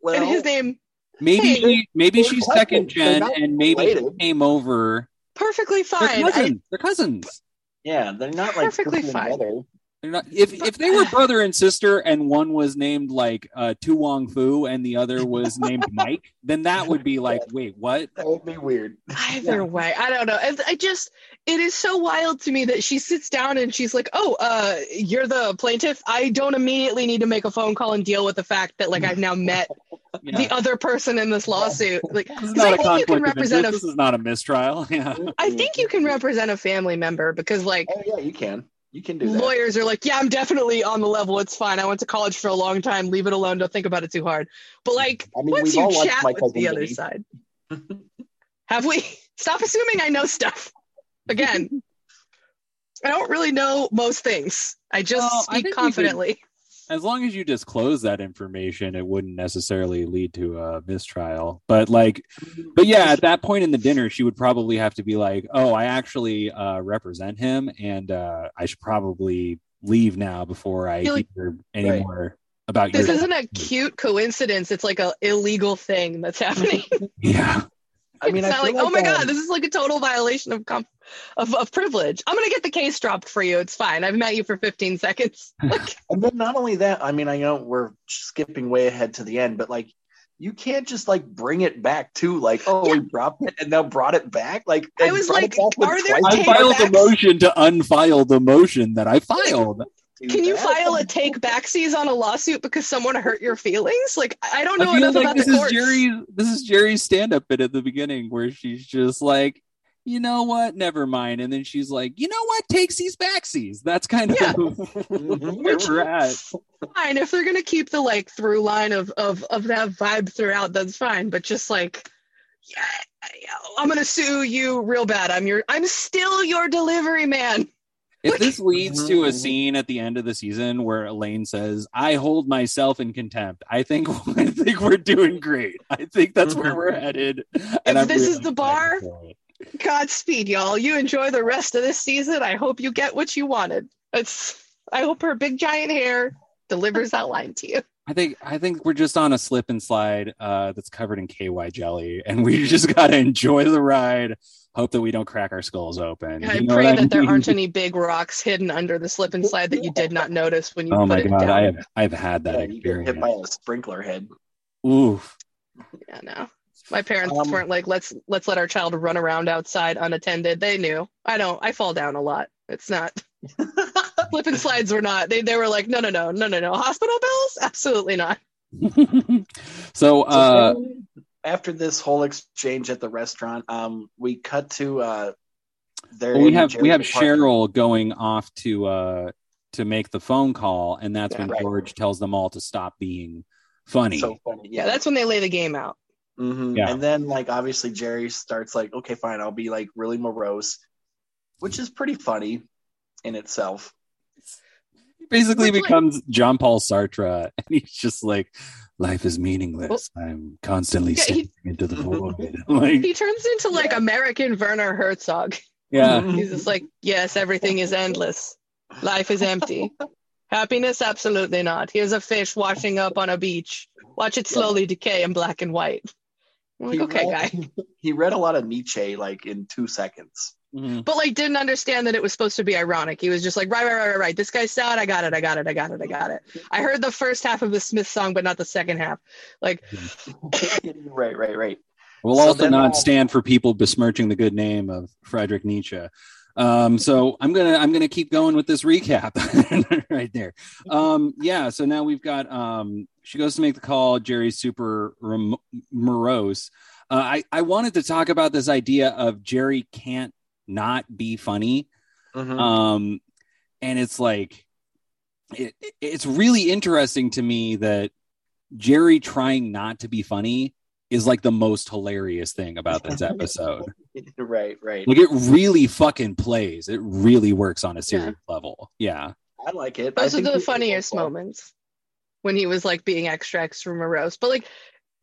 well, and his name Maybe Ping. she, maybe she's cousins. second gen, and maybe she came over. perfectly They're fine? I- They're cousins. Yeah, they're not like Perfectly fine. brother. They're not, if if they were brother and sister, and one was named like uh, Tu Wong Fu, and the other was named Mike, then that would be like, wait, what? That would be weird. Either way, I don't know. I, I just, it is so wild to me that she sits down and she's like, "Oh, uh, you're the plaintiff." I don't immediately need to make a phone call and deal with the fact that like I've now met Yeah. the other person in this lawsuit. Like, This is 'cause not I a think you can of represent interest. a, This is not a mistrial. Yeah. I think you can represent a family member because like Oh yeah, you can. You can do that. lawyers are like, "Yeah, I'm definitely on the level. It's fine. I went to college for a long time. Leave it alone. Don't think about it too hard." But like, I mean, once you all chat with the other side, have we? Stop assuming I know stuff. Again, I don't really know most things. I just Well, I speak think we could- confidently. As long as you disclose that information, it wouldn't necessarily lead to a mistrial. But like, but yeah, at that point in the dinner, she would probably have to be like, "Oh, I actually uh, represent him, and uh, I should probably leave now before I Feel like- hear any Right. more about This your." isn't a cute coincidence. It's like a illegal thing that's happening. yeah, I mean, it's I not feel like, oh my um, god, this is like a total violation of comp- of, of privilege. I'm gonna get the case dropped for you. It's fine. I've met you for 15 seconds. And then not only that, I mean, I know we're skipping way ahead to the end, but like, you can't just like bring it back to like, oh, we dropped it and now brought it back. Like, I was like, it back with are there I filed a motion to unfile the motion that I filed. Do can you that? file a take backsies on a lawsuit because someone hurt your feelings? Like, I I don't know I feel enough like about this the is courts. Jerry's. This is Jerry's stand-up bit at the beginning where she's just like, you know what? Never mind. And then she's like, you know what? Takes these backsies. That's kind of Yeah. Mhm. where we're at. fine if they're gonna keep the like through line of of of that vibe throughout. That's fine. But just like, yeah, yeah, I'm gonna sue you real bad. I'm your. I'm still your delivery man. If this leads to a Mhm. scene at the end of the season where Elaine says, "I hold myself in contempt," I think I think we're doing great. I think that's where we're headed. And If I'm this is the bar. Godspeed, y'all. You enjoy the rest of this season. I hope you get what you wanted. It's. I hope her big giant hair delivers that line to you. I think I think we're just on a slip and slide uh, that's covered in KY jelly, and we just gotta enjoy the ride. Hope that we don't crack our skulls open. I You know pray what that there mean? aren't any big rocks hidden under the slip and slide that you did not notice when you Oh put my it god, down. I have I've had that Yeah, you get hit experience. by a sprinkler head. Oof. Yeah, no. My parents Um, weren't like, let's let's let our child run around outside unattended. They knew. I don't. I fall down a lot. It's not slip and slides were not. They they were like, no, no, no, no, no, no. Hospital bills? Absolutely not. so uh So after this whole exchange at the restaurant, um, we cut to uh, there. we have we have Cheryl going off to uh to make the phone call, and that's Yeah, when right. George tells them all to stop being funny. So funny, Yeah, that's when they lay the game out. hmm Yeah. And then, like, obviously, Jerry starts like, okay, fine, I'll be like really morose, which is pretty funny in itself. He basically Which, like- becomes John Paul Sartre, and he's just like, "Life is meaningless. I'm constantly Yeah, he- into the void." like, He turns into like American Werner Herzog. Yeah. He's just like, yes, everything is endless. Life is empty. Happiness, absolutely not. Here's a fish washing up on a beach. Watch it slowly decay in black and white. I'm like, He okay, read- guy. He read a lot of Nietzsche like in two seconds. Mhm. But like, didn't understand that it was supposed to be ironic. He was just like, right, right, right, right, right. This guy's sad. I got it. I got it. I got it. I got it. I heard the first half of the Smith song, but not the second half. Like, right, right, right. We'll So also then, not um, stand for people besmirching the good name of Friedrich Nietzsche. Um, so I'm gonna I'm gonna keep going with this recap right there. Um, yeah. So now we've got um, she goes to make the call. Jerry's super rem- morose. Uh, I I wanted to talk about this idea of Jerry can't not be funny. Mhm. Um, and it's like it, it's really interesting to me that Jerry trying not to be funny is like the most hilarious thing about this episode. right, right. like it really fucking plays. It really works on a serious level. Yeah. I like it. I those are think the he- funniest moments when he was like being extra extra morose. But like,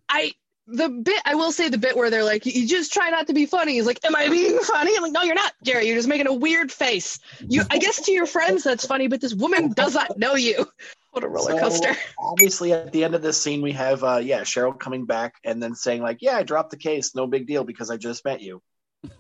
I the bit I will say the bit where they're like, you just try not to be funny. He's like, am I being funny? I'm like, no, you're not, Jerry. You're just making a weird face. You, I guess to your friends that's funny, but this woman does not know you. What a roller So, coaster. obviously, at the end of this scene, we have uh, yeah Cheryl coming back and then saying like, "Yeah, I dropped the case, no big deal because I just met you,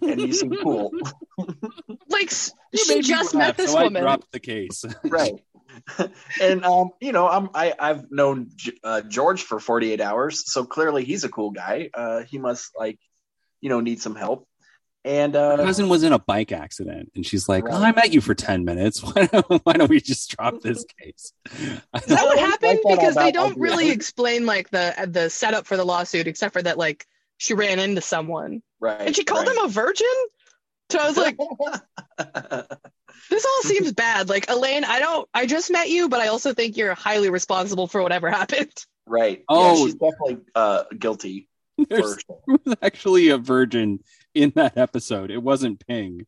and you seem cool." Like she just laugh, met this so I woman. dropped the case. right. and um, you know, I'm I I've known J- uh, George for 48 hours, so clearly he's a cool guy. Uh, he must like, you know, need some help. And Her uh, cousin was in a bike accident, and she's like, Right. "Oh, I met you for ten minutes. Why don't, why don't we just drop this case?" Is that what I like happened? that Because they don't idea. really explain like the the setup for the lawsuit, except for that like she ran into someone right, and she called him a virgin. So I was like, this all seems bad. Like Elaine, I don't. I just met you, but I also think you're highly responsible for whatever happened. right. Oh. yeah, she's definitely uh, guilty. There's For, was actually a virgin in that episode. It wasn't Ping.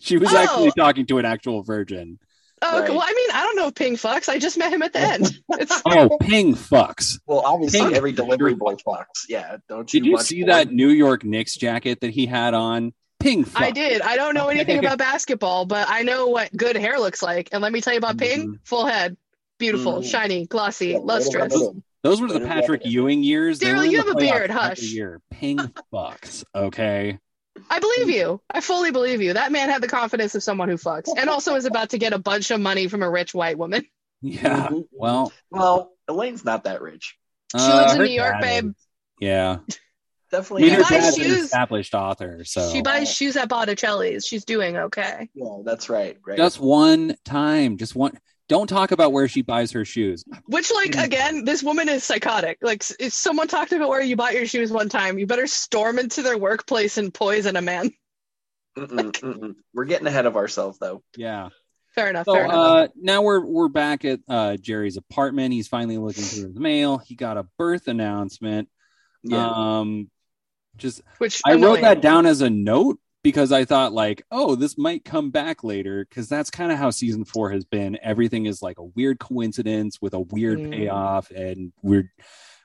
She was Oh. actually talking to an actual virgin. Oh, okay. Right. well, I mean, I don't know if Ping fucks. I just met him at the end. It's Oh, Ping fucks. well, obviously, Hey, every delivery boy fucks. Yeah, don't you? Did you see porn? that New York Knicks jacket that he had on? Ping fucks. I did. I don't know anything about basketball, but I know what good hair looks like. And let me tell you about Ping. Full head, beautiful, Mhm. shiny, glossy, Yeah, lustrous. about it. Those were the Patrick. Ewing years. Daryl, you have a beard, every hush. Year. Ping fucks. Okay. I believe you. I fully believe you. That man had the confidence of someone who fucks, and also is about to get a bunch of money from a rich white woman. Yeah. Mhm. Well, Well, Elaine's not that rich. She lives in New York, dad babe. is. Yeah. I Definitely. mean, She her buys dad's that an shoes. established author. So She buys shoes at Botticelli's. She's doing okay. Yeah, that's right. Right. just one time. Just one. Don't talk about where she buys her shoes. Which, like, again, this woman is psychotic. Like, if someone talked about where you bought your shoes one time, you better storm into their workplace and poison a man. Mm-mm, mm-mm. We're getting ahead of ourselves, though. Yeah. Fair enough. So fair enough. uh, now we're we're back at uh, Jerry's apartment. He's finally looking through his mail. He got a birth announcement. Yeah. Um, just Which I wrote that down as a note because I thought like, oh, this might come back later because that's kind of how season four has been. Everything is like a weird coincidence with a weird Mm. payoff, and we're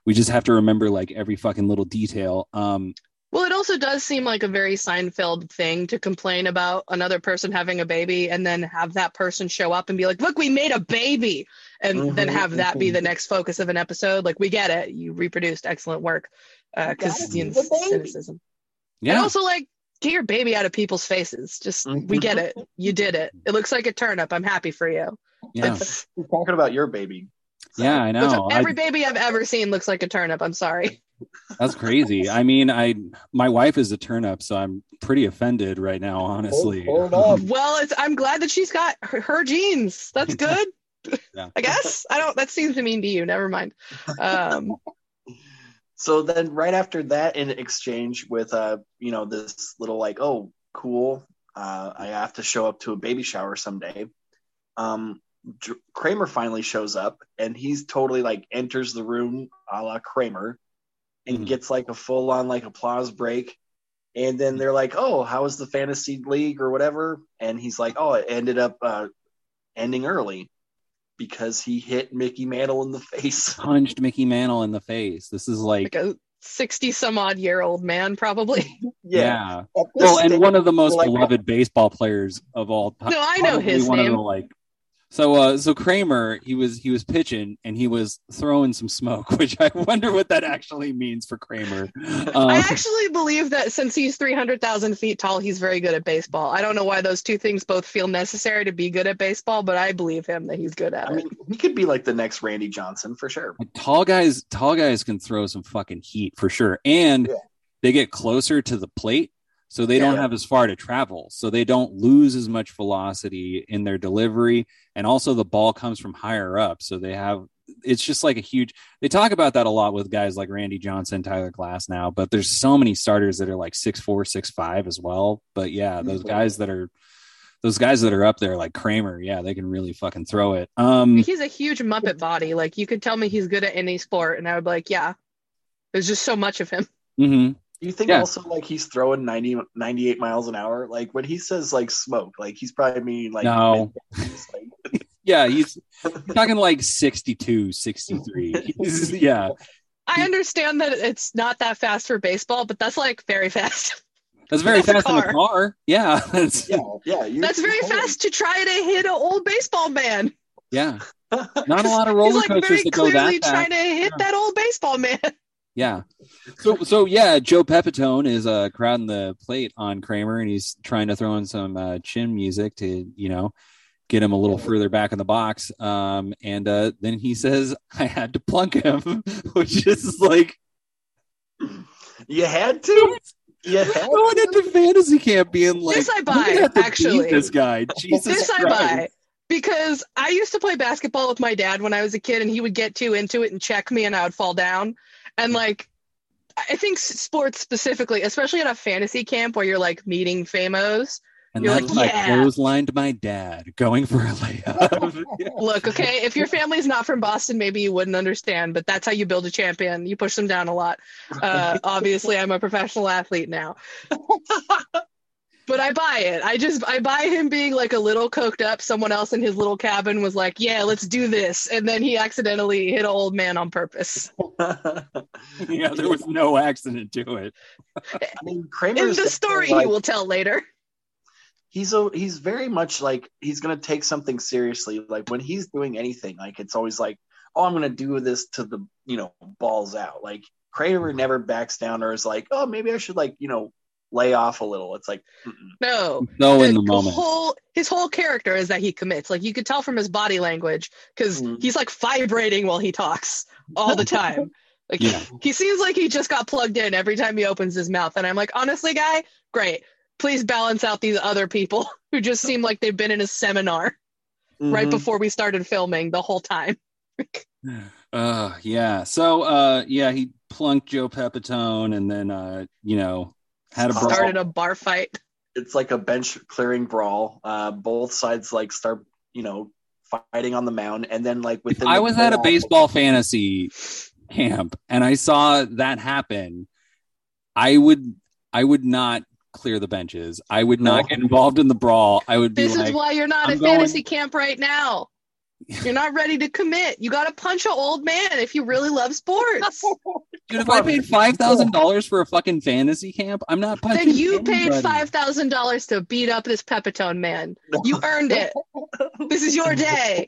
we just have to remember like every fucking little detail. Um, Well, it also does seem like a very Seinfeld thing to complain about another person having a baby and then have that person show up and be like, "Look, we made a baby," and then Mhm, have that be mhm. the next focus of an episode. Like, we get it. You reproduced excellent work gotta because you know, the baby. cynicism. And yeah, also, like, get your baby out of people's faces. Just we get it. You did it. It looks like a turnip. I'm happy for you. yeah, We're talking about your baby. yeah. I which know. I- every baby I've ever seen looks like a turnip. I'm sorry. That's crazy. I mean, I my wife is a turnip, so I'm pretty offended right now, honestly. Hold on. Well, it's, I'm glad that she's got her, her genes. That's good. Yeah. I guess. I don't. That seems to mean to you. Never mind. Um, So then, right after that, in exchange with uh, you know, this little like, oh, cool, uh, I have to show up to a baby shower someday. Um, Dr- Kramer finally shows up, and he's totally like enters the room a la Kramer, and Mhm. gets like a full on like applause break. And then they're like, "Oh, how was the fantasy league or whatever?" And he's like, "Oh, it ended up uh, ending early because he hit Mickey Mantle in the face." Punched Mickey Mantle in the face. This is like like a 60 some odd year old man, probably. Yeah. At this Well, and one of the most like- beloved baseball players of all time. No, I know his one of name. the, like so uh so Kramer he was he was pitching and he was throwing some smoke, which I wonder what that actually means for Kramer. I Um, actually believe that since he's 300,000 feet tall, he's very good at baseball. I don't know why those two things both feel necessary to be good at baseball, but I believe him that he's good at I it. mean, he could be like the next Randy Johnson for sure. tall guys tall guys can throw some fucking heat for sure. And Yeah. they get closer to the plate. So they don't have as far to travel. So they don't lose as much velocity in their delivery. And also the ball comes from higher up. So they have it's just like a huge they talk about that a lot with guys like Randy Johnson, Tyler Glasnow, but there's so many starters that are like six four, six five as well. But yeah, those Mhm. guys that are those guys that are up there like Kramer, yeah, they can really fucking throw it. Um he's a huge Muppet body. Like, you could tell me he's good at any sport, and I would be like, yeah, there's just so much of him. mhm. Do you think Yeah. also like he's throwing 90, 98 miles an hour? Like when he says like smoke, like he's probably meaning like No. like- Yeah, he's You're talking like 62, 63. He's- yeah. I understand that it's not that fast for baseball, but that's like very fast. That's very That's a fast in the car. car. Yeah. That's, yeah, yeah. you- That's very you totally- fast to try to hit an old baseball man. yeah. Not a lot of He's roller like coasters very that go clearly that fast. trying to hit Yeah. that old baseball man. Yeah. So so yeah, Joe Pepitone is uh crowding the plate on Kramer and he's trying to throw in some uh, chin music to, you know, get him a little further back in the box. Um and uh then he says I had to plunk him, which is like You had to. You had going into fantasy camp being like This I buy, gonna have beat actually. this guy. Jesus this I buy because I used to play basketball with my dad when I was a kid, and he would get too into it and check me, and I would fall down. And like, I think sports specifically, especially at a fantasy camp where you're like meeting famos. And You're like, when "Yeah." I clotheslined my dad going for a layup. Look, okay, if your family's not from Boston, maybe you wouldn't understand, but that's how you build a champion. You push them down a lot. Uh, obviously, I'm a professional athlete now. But I buy it. I just I buy him being like a little coked up. Someone else in his little cabin was like, "Yeah, let's do this," and then he accidentally hit an old man on purpose. yeah, there was no accident to it. I mean, In the story, like, he will tell later. he's a he's very much like he's gonna take something seriously. Like when he's doing anything, like it's always like, oh, I'm gonna do this to the you know balls out. Like Kramer never backs down or is like, oh, maybe I should like you know lay off a little. It's like, mm-mm. No, No, in the moment. whole his whole character is that he commits. Like you could tell from his body language because Mhm. he's like vibrating while he talks all the time. Like Yeah. he seems like he just got plugged in every time he opens his mouth, and I'm like, honestly, guy, great. Please balance out these other people who just seem like they've been in a seminar right Mhm. before we started filming the whole time. Uh yeah. So uh yeah, he plunked Joe Pepitone and then uh, you know, had a Oh. brawl. Started a bar fight. it's like a bench clearing brawl. Uh, both sides like start you know fighting on the mound, and then like If within I was at a brawl- baseball fantasy camp and I saw that happen, I would I would not clear the benches. I would not No. get involved in the brawl. I would be This like is why you're not I'm at going- fantasy camp right now. You're not ready to commit. You got to punch an old man if you really love sports. Dude, if I paid five thousand dollars for a fucking fantasy camp, I'm not punching. then you paid five thousand dollars to beat up this Pepitone man. You earned it. This is your day.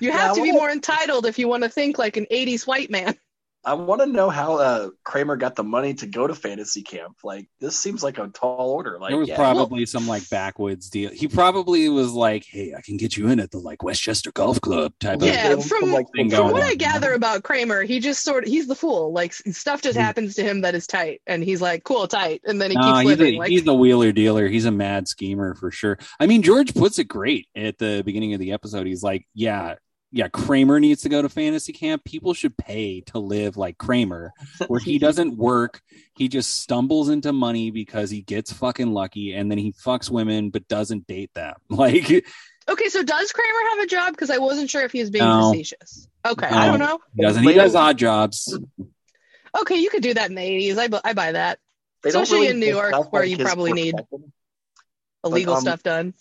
You have Yeah, to be more entitled if you want to think like an '80s white man. I want to know how uh, Kramer got the money to go to fantasy camp. Like this seems like a tall order. Like There was yeah. probably some like backwoods deal. He probably was like, "Hey, I can get you in at the like Westchester Golf Club type Yeah, of." from- like, thing From what on. I gather about Kramer, he just sort of he's the fool. Like stuff just happens to him that is tight, and he's like, "Cool, tight," and then he No, keeps he's, living. a, like he's a wheeler dealer. He's a mad schemer for sure. I mean, George puts it great at the beginning of the episode. He's like, "Yeah, yeah, Kramer needs to go to fantasy camp. People should pay to live like Kramer, where he doesn't work. He just stumbles into money because he gets fucking lucky, and then he fucks women but doesn't date them. Like, Okay, so does Kramer have a job? Because I wasn't sure if he was being No. facetious. Okay, I don't know. he doesn't. He does odd jobs. Okay, you could do that in the '80s. I, bu- I buy that. They especially really in New York, discuss, where like, you probably need- profession. Illegal um, stuff done.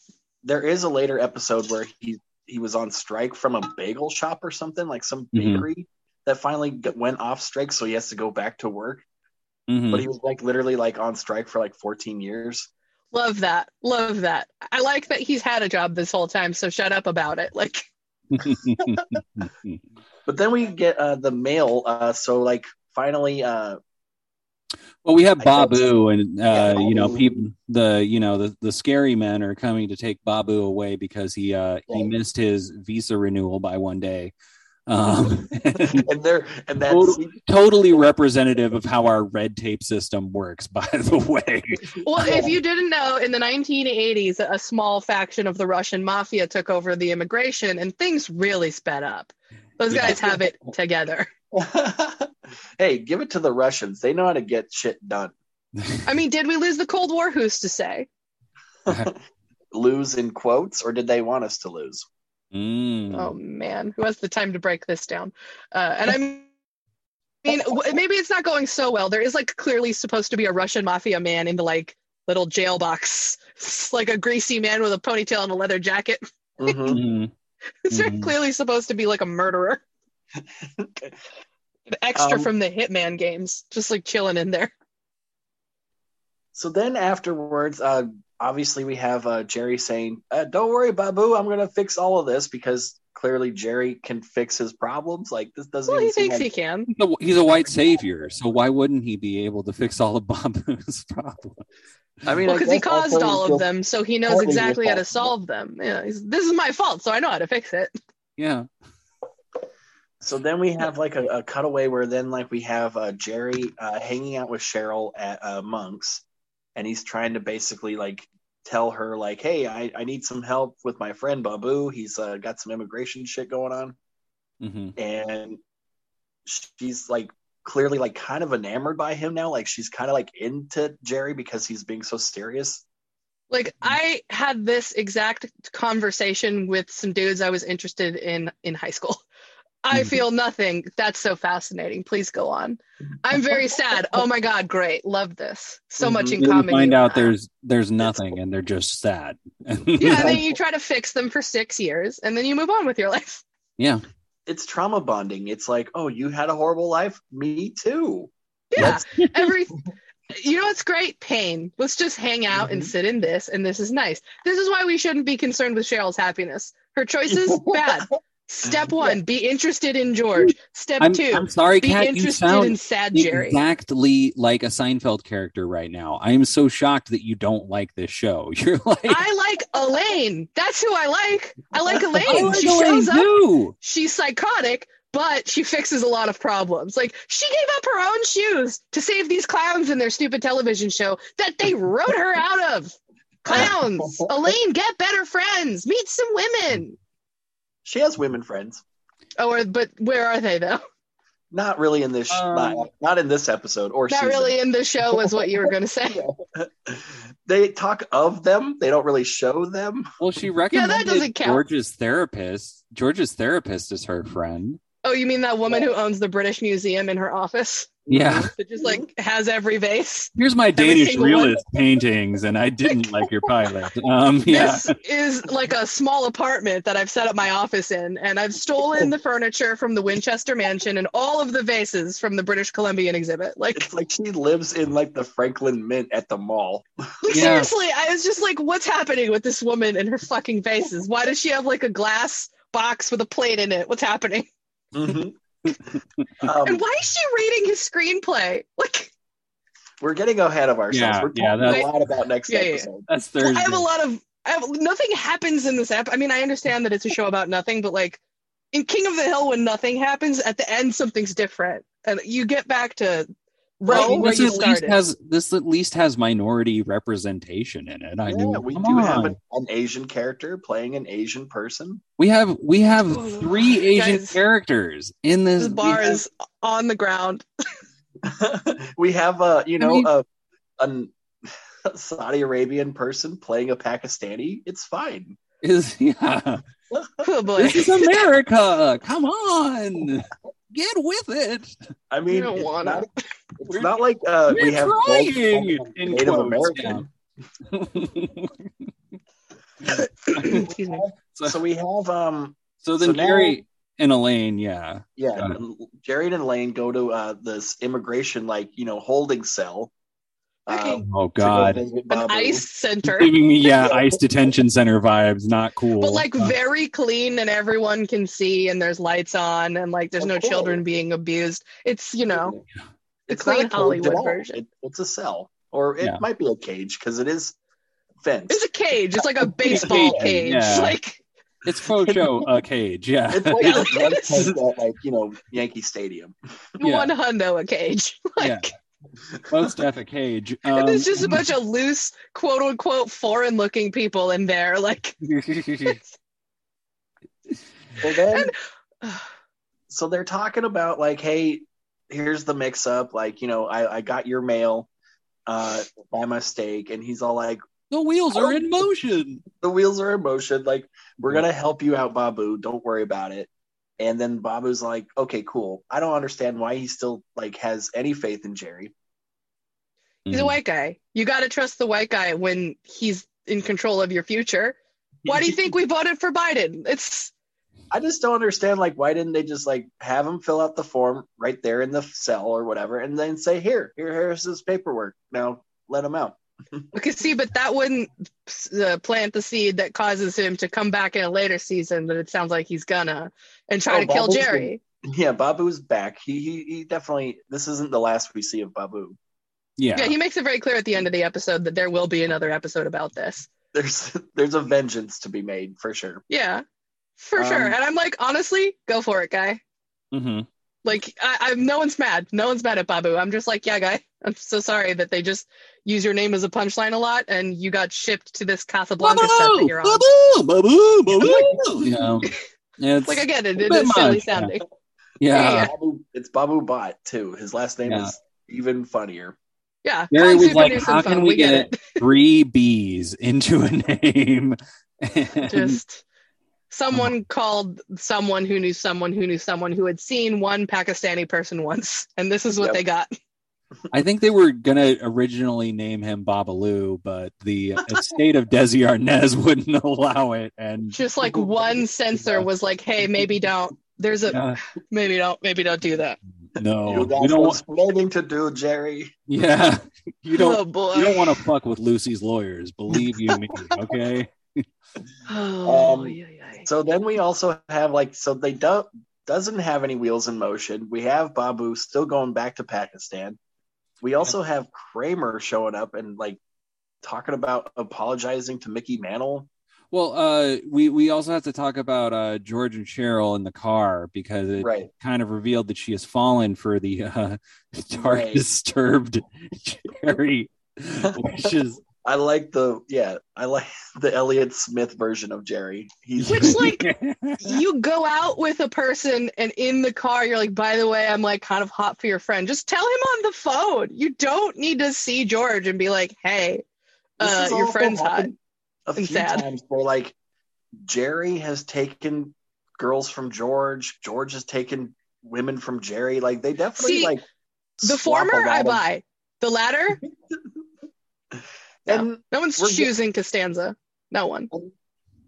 There is a later episode where he he was on strike from a bagel shop or something like some Mhm. bakery that finally g- went off strike, so he has to go back to work. Mhm. But he was like literally like on strike for like 14 years. Love that. Love that. I like that he's had a job this whole time, so shut up about it. Like, But then we get uh, the mail. Uh, so like finally, uh, well, we have I guess- Babu, and uh, Yeah, you know, people, the you know, the the scary men are coming to take Babu away because he uh he missed his visa renewal by one day. Um, and they're and that's Total- totally representative of how our red tape system works. By the way, well, if you didn't know, in the 1980s, a small faction of the Russian mafia took over the immigration, and things really sped up. Those Yeah. guys have it together. hey, give it to the Russians. They know how to get shit done. I mean, did we lose the Cold War? Who's to say? Lose in quotes, or did they want us to lose? Mm. Oh man, who has the time to break this down? Uh, and I mean, maybe it's not going so well. There is like clearly supposed to be a Russian mafia man in the like little jail box, It's like a greasy man with a ponytail and a leather jacket. Mhm. Mhm. It's very Mhm. clearly supposed to be like a murderer. An extra Um, from the Hitman games, just like chilling in there. So then afterwards, uh, obviously we have uh, Jerry saying, uh, "Don't worry, Babu, I'm gonna fix all of this because clearly Jerry can fix his problems. Like this doesn't Well, even he thinks like he can. He's a- white savior, so why wouldn't he be able to fix all of Babu's problems? I mean, Well, because he caused all of them, so he knows exactly how to solve them. Yeah, he's, this is my fault, so I know how to fix it. Yeah. So then we have like a, a cutaway where then like we have uh, Jerry uh, hanging out with Cheryl at uh, Monk's, and he's trying to basically like tell her like, "Hey, I, I need some help with my friend Babu. He's uh, got some immigration shit going on." hmm and she's like clearly like kind of enamored by him now like she's kind of like into jerry because he's being so serious Like I had this exact conversation with some dudes I was interested in in high school. I Mhm. feel nothing. That's so fascinating. Please go on. I'm very sad. Oh my god, great. Love this. So much in Then you common. find out there's there's nothing, and they're just sad. Yeah, and then you try to fix them for 6 years and then you move on with your life. yeah. it's trauma bonding it's like oh you had a horrible life me too Yeah. Every You know it's great? Pain. Let's just hang out and Mhm. sit in this and this is nice. This is why we shouldn't be concerned with Cheryl's happiness. Her choices bad. Step uh, one, be interested in George. Step I'm, 2 I'm sorry, be Kat. You interested sound in sad Jerry. exactly like a Seinfeld character right now. I am so shocked that you don't like this show. You're like, I like Elaine. That's who I like. I like I Elaine. like she Elaine shows up. too. She's psychotic, but she fixes a lot of problems. Like she gave up her own shoes to save these clowns in their stupid television show that they wrote her out of. Clowns. Elaine, get better friends. Meet some women. She has women friends Oh, or, but where are they though? not really in this Um, not, not in this episode or Not season. really in the show, was what you were going to say. they talk of them they don't really show them Well, she recommended doesn't count. George's therapist. George's therapist is her friend. Oh, you mean that woman who owns the British Museum in her office? Yeah. That just like has every vase. Here's my Danish single one. realist paintings, and I didn't like your pilot. Um, yeah. This is like a small apartment that I've set up my office in, and I've stolen the furniture from the Winchester Mansion and all of the vases from the British Columbian exhibit. Like, it's like she lives in like the franklin mint at the mall like Yeah. seriously, I was just like, what's happening with this woman and her fucking vases? Why does she have like a glass box with a plate in it? What's happening? Mhm. and um, why is she reading his screenplay? Like, we're getting ahead of ourselves Yeah, we're yeah, talking a lot about next Yeah, yeah. episode That's well, Thursday. I have a lot of. I have, nothing happens in this app. I mean, I understand that it's a show about nothing, but like in King of the Hill, when nothing happens, at the end something's different, and you get back to right Well, this you at least has this at least has minority representation in it. I yeah, mean, we come do have an, an Asian character playing an Asian person. we have we have three Asian Guys, characters in this. this bar have- is on the ground. we have a you I know mean- a, an Saudi Arabian person playing a Pakistani. It's fine. is yeah. Oh boy, This is America. Come on, get with it. I mean, don't it's wanna. not, it's not like uh, We're we have trying, in Native quotes, American. excuse me. So we have um So then So now- Jerry And Elaine, yeah. Yeah, Jerry and and Elaine go to uh, this immigration like you know holding cell. Okay. um, Oh God. An ice center. Giving me yeah, ice detention center vibes. Not cool. But like Uh, very clean and everyone can see and there's lights on and like there's no Okay. children being abused. It's, you know, the It's a clean Hollywood version. It, it's a cell, or it Yeah. might be a cage because it is fenced. It's a cage. It's like a baseball cage, cage. yeah. Like it's faux show a cage. Yeah. It's like Yeah. a drug at like you know Yankee Stadium. Yeah. one hundo a cage. Like yeah. Most def a cage. and Um, there's just a bunch of loose, quote unquote, foreign looking people in there. Like So then, so they're talking about like, hey, here's the mix up. Like, you know, I, I got your mail uh, by mistake, and he's all like, the wheels are in motion. the wheels are in motion. Like, we're gonna help you out, Babu. Don't worry about it. And then Babu's like, okay, cool. I don't understand why he still like has any faith in Jerry. he's a hmm. white guy. You gotta trust the white guy when he's in control of your future. Why do you think we voted for Biden? It's I just don't understand. Like, why didn't they just like have him fill out the form right there in the cell or whatever, and then say, "Here, here, here's his paperwork. Now let him out." Because see, but that wouldn't uh, plant the seed that causes him to come back in a later season. That it sounds like he's gonna and try Oh, to kill Babu's Jerry. Yeah, Babu's back. He, he he definitely. This isn't the last we see of Babu. Yeah. Yeah, he makes it very clear at the end of the episode that there will be another episode about this. There's there's a vengeance to be made for sure. Yeah, for Um, sure. And I'm like, honestly, go for it, guy. hmm Like, I, I'm no one's mad. No one's mad at Babu. I'm just like, yeah, guy. I'm so sorry that they just use your name as a punchline a lot, and you got shipped to this Casablanca set that you're on. Babu, Babu. Babu. You know, it's Like, I get it. a It bit is silly much, yeah. sounding. yeah. yeah. Babu, it's Babu Bhatt too. His last name Yeah. is even funnier. Yeah. Gary calling was like, "How can phone, we get get three B's into a name?" And- Just someone called someone who knew someone who knew someone who had seen one Pakistani person once, and this is what Yep. they got. I think they were gonna originally name him Babalu, but the estate of Desi Arnaz wouldn't allow it, and Just like one censor Yeah. was like, "Hey, maybe don't." There's a uh, maybe don't maybe don't do that. no, you you don't. Want, planning to do, Jerry? yeah, you don't. oh boy. You don't want to fuck with Lucy's lawyers. Believe you me, okay? Oh, Um, yeah, yeah. So then we also have like so they don't doesn't have any wheels in motion. We have Babu still going back to Pakistan. We also have Kramer showing up and like talking about apologizing to Mickey Mantle. Well, uh, we we also have to talk about uh, George and Cheryl in the car because it Right. kind of revealed that she has fallen for the uh, dark, Right. disturbed Jerry, which is I like the yeah, I like the Elliott Smith version of Jerry. He's Which like you go out with a person and in the car you're like, by the way, I'm like kind of hot for your friend. Just tell him on the phone. You don't need to see George and be like, hey, This uh, your friend's hot. a few sad. times where like Jerry has taken girls from George, George has taken women from Jerry. Like they definitely See, like The former lot I of- buy. The latter, And no one's We're get- choosing Costanza. No one.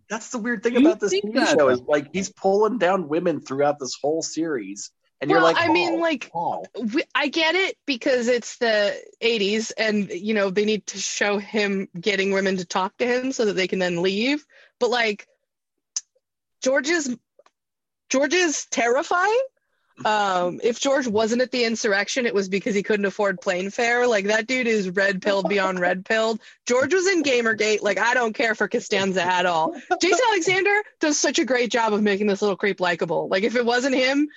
that's the weird thing You about this TV show is like he's pulling down women throughout this whole series, and you're like, I mean, oh, like, wow." we- I get it because it's the 80s and you know they need to show him getting women to talk to him so that they can then leave but like George is George is terrifying um if George wasn't at the insurrection it was because he couldn't afford plane fare like that dude is red pilled beyond red pilled George was in Gamergate like I don't care for Costanza at all Jason Alexander does such a great job of making this little creep likable like if it wasn't him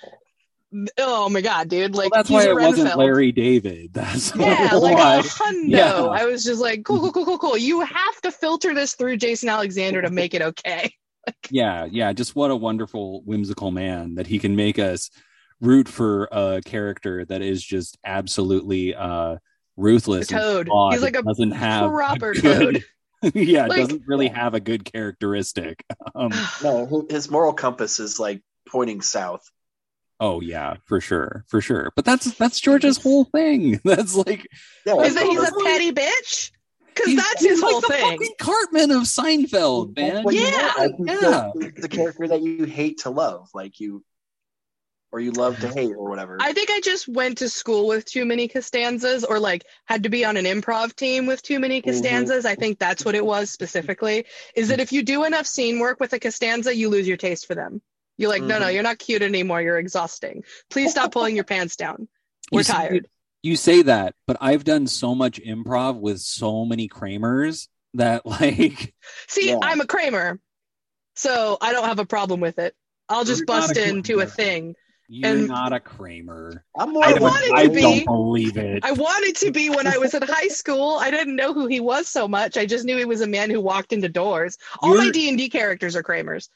oh my god dude like well, that's why a it wasn't Larry David. That's Yeah, why. like a hundo. Yeah. I was just like, cool, cool, cool, cool, cool. You have to filter this through Jason Alexander to make it okay. yeah, yeah. Just what a wonderful, whimsical man that he can make us root for a character that is just absolutely uh, ruthless. The and toad. flawed, He's like a doesn't have proper good, yeah, Like- doesn't really have a good characteristic. Um, no, his moral compass is like pointing south. oh yeah, for sure, for sure. But that's that's George's whole thing. That's like Yeah, Is that he's a petty bitch? Because that's he's his like whole the thing. fucking Cartman of Seinfeld, man. what you Yeah, want. Like, he's yeah. the, the character that you hate to love. Like you, or you love to hate or whatever. I think I just went to school with too many Costanzas or like had to be on an improv team with too many Costanzas. I think that's what it was specifically. Is that if you do enough scene work with a Costanza, you lose your taste for them. You're like, no, no, Mhm. you're not cute anymore. You're exhausting. Please stop pulling your pants down. We're You see- tired. You say that, but I've done so much improv with so many Kramers that like See, Yeah. I'm a Kramer, so I don't have a problem with it. I'll just You're bust a into a Kramer. thing. You're And- not a Kramer. I'm more I of a- wanted to I be. don't believe it. I wanted to be when I was in high school. I didn't know who he was so much. I just knew he was a man who walked into doors. All my You're- D and D characters are Kramers.